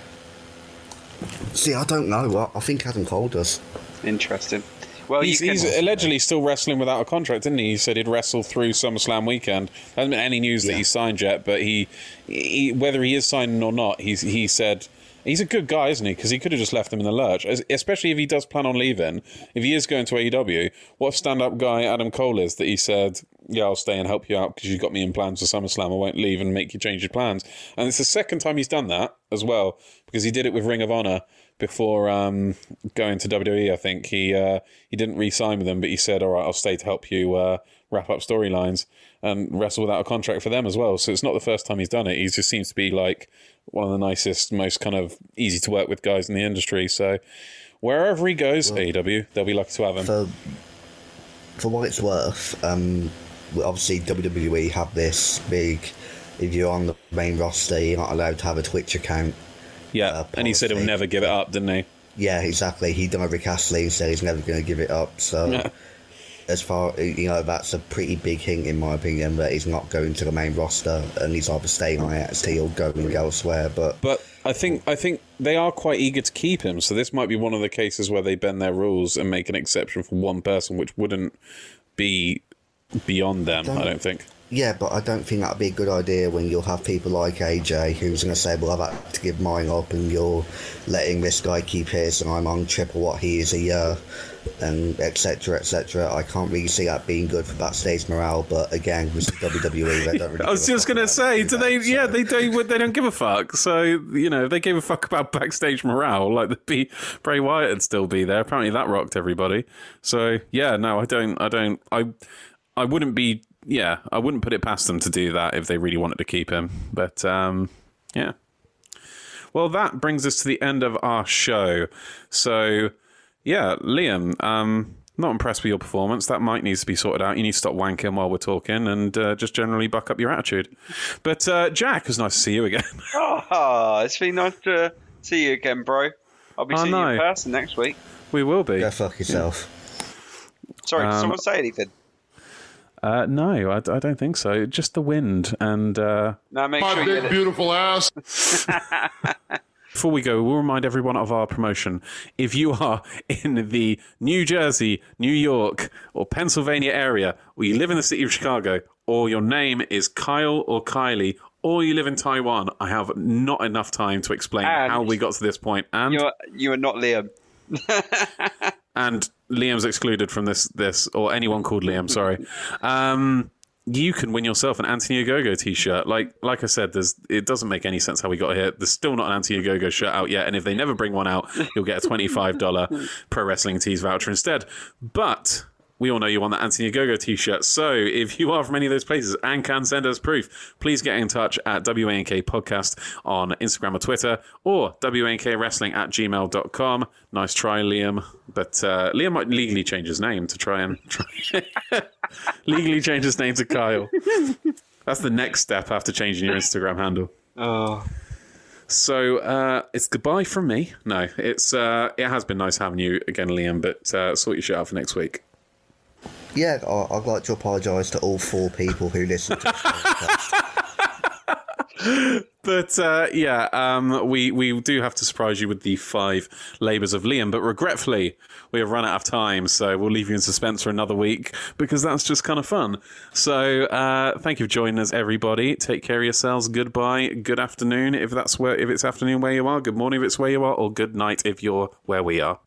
See, I don't know. I, I think Adam Cole does.
Interesting. Well,
He's,
can.
he's allegedly still wrestling without a contract, didn't he? He said he'd wrestle through SummerSlam weekend. There hasn't been any news that
Yeah.
he's signed yet, but he, he, whether he is signing or not, he's he said he's a good guy, isn't he? Because he could have just left them in the lurch. As- Especially if he does plan on leaving. If he is going to AEW, what stand-up guy Adam Cole is that he said, "Yeah, I'll stay and help you out because you've got me in plans for SummerSlam. I won't leave and make you change your plans." And it's the second time he's done that as well because he did it with Ring of Honor before um, going to WWE. I think he uh, he didn't re-sign with them, but he said, "All right, I'll stay to help you uh, wrap up storylines and wrestle without a contract for them as well." So it's not the first time he's done it. He just seems to be like one of the nicest, most kind of easy to work with guys in the industry. So wherever he goes, AEW, they'll be lucky to have him.
For for what it's worth, um, obviously WWE have this big. If you're on the main roster, you're not allowed to have a Twitch account.
yeah,
uh,
and he said he'll never give it up, didn't he?
Yeah, exactly. He done a Rick Astley and said he's never going to give it up. So,
Yeah.
As far you know, that's a pretty big hint in my opinion that he's not going to the main roster and he's either staying on NXT or going elsewhere. But
But I think I think they are quite eager to keep him. So this might be one of the cases where they bend their rules and make an exception for one person, which wouldn't be beyond them. I don't think.
yeah, but I don't think that'd be a good idea when you'll have people like AJ who's going to say, "Well, I've had to give mine up," and you're letting this guy keep his, and I'm on triple what he is a year, and etc. etc. I can't really see that being good for backstage morale. But again, with the WWE, they don't really. *laughs*
I was just gonna say, do they?
that,
Yeah,
so-
they don't. They don't give a fuck. So you know, if they gave a fuck about backstage morale, like the be Bray Wyatt would still be there. Apparently, that rocked everybody. So yeah, no, I don't. I don't. I I wouldn't be. Yeah, I wouldn't put it past them to do that if they really wanted to keep him. But um, yeah. Well, that brings us to the end of our show. So, yeah, Liam, um, not impressed with your performance. That might needs to be sorted out. You need to stop wanking while we're talking and uh, just generally buck up your attitude. But uh, Jack, it was nice to see you again.
Oh, *laughs* it's been nice to see you again, bro. I'll be
I
seeing you in person next week.
we will be.
Go fuck yourself.
Sorry, did
Um,
someone say anything?
Uh, no, I, I don't think so. Just the wind. And uh,
No, make
My
sure you
big,
it.
beautiful ass. *laughs*
Before we go, we'll remind everyone of our promotion. If you are *laughs* in the New Jersey, New York, or Pennsylvania area, or you live in the city of Chicago, or your name is Kyle or Kylie, or you live in Taiwan, I have not enough time to explain
And-
how we got to this point. And
You are, you are not Liam. *laughs*
and Liam's excluded from this this or anyone called Liam, sorry. Um you can win yourself an Anthony Ogogo t-shirt. Like like I said, there's it doesn't make any sense how we got here. There's still not an Anthony Ogogo shirt out yet, and if they never bring one out, you'll get a twenty-five dollar pro wrestling tees voucher instead. But we all know you want the Anthony Ogogo t-shirt. So if you are from any of those places and can send us proof, please get in touch at WANK Podcast on Instagram or Twitter or WANK Wrestling at gmail.com. Nice try, Liam. But uh, Liam might legally change his name to try and try *laughs* legally change his name to Kyle. That's the next step after changing your Instagram handle.
Oh.
So uh, it's goodbye from me. No, it's uh, it has been nice having you again, Liam. But uh, sort your shit out for next week.
Yeah, I- I'd like to apologise to all four people who listened to this podcast. *laughs*
But uh, yeah, um, we we do have to surprise you with the five labours of Liam. But regretfully, we have run out of time, so we'll leave you in suspense for another week because that's just kind of fun. So uh, thank you for joining us, everybody. Take care of yourselves. Goodbye. Good afternoon if that's where if it's afternoon where you are. Good morning if it's where you are, or good night if you're where we are.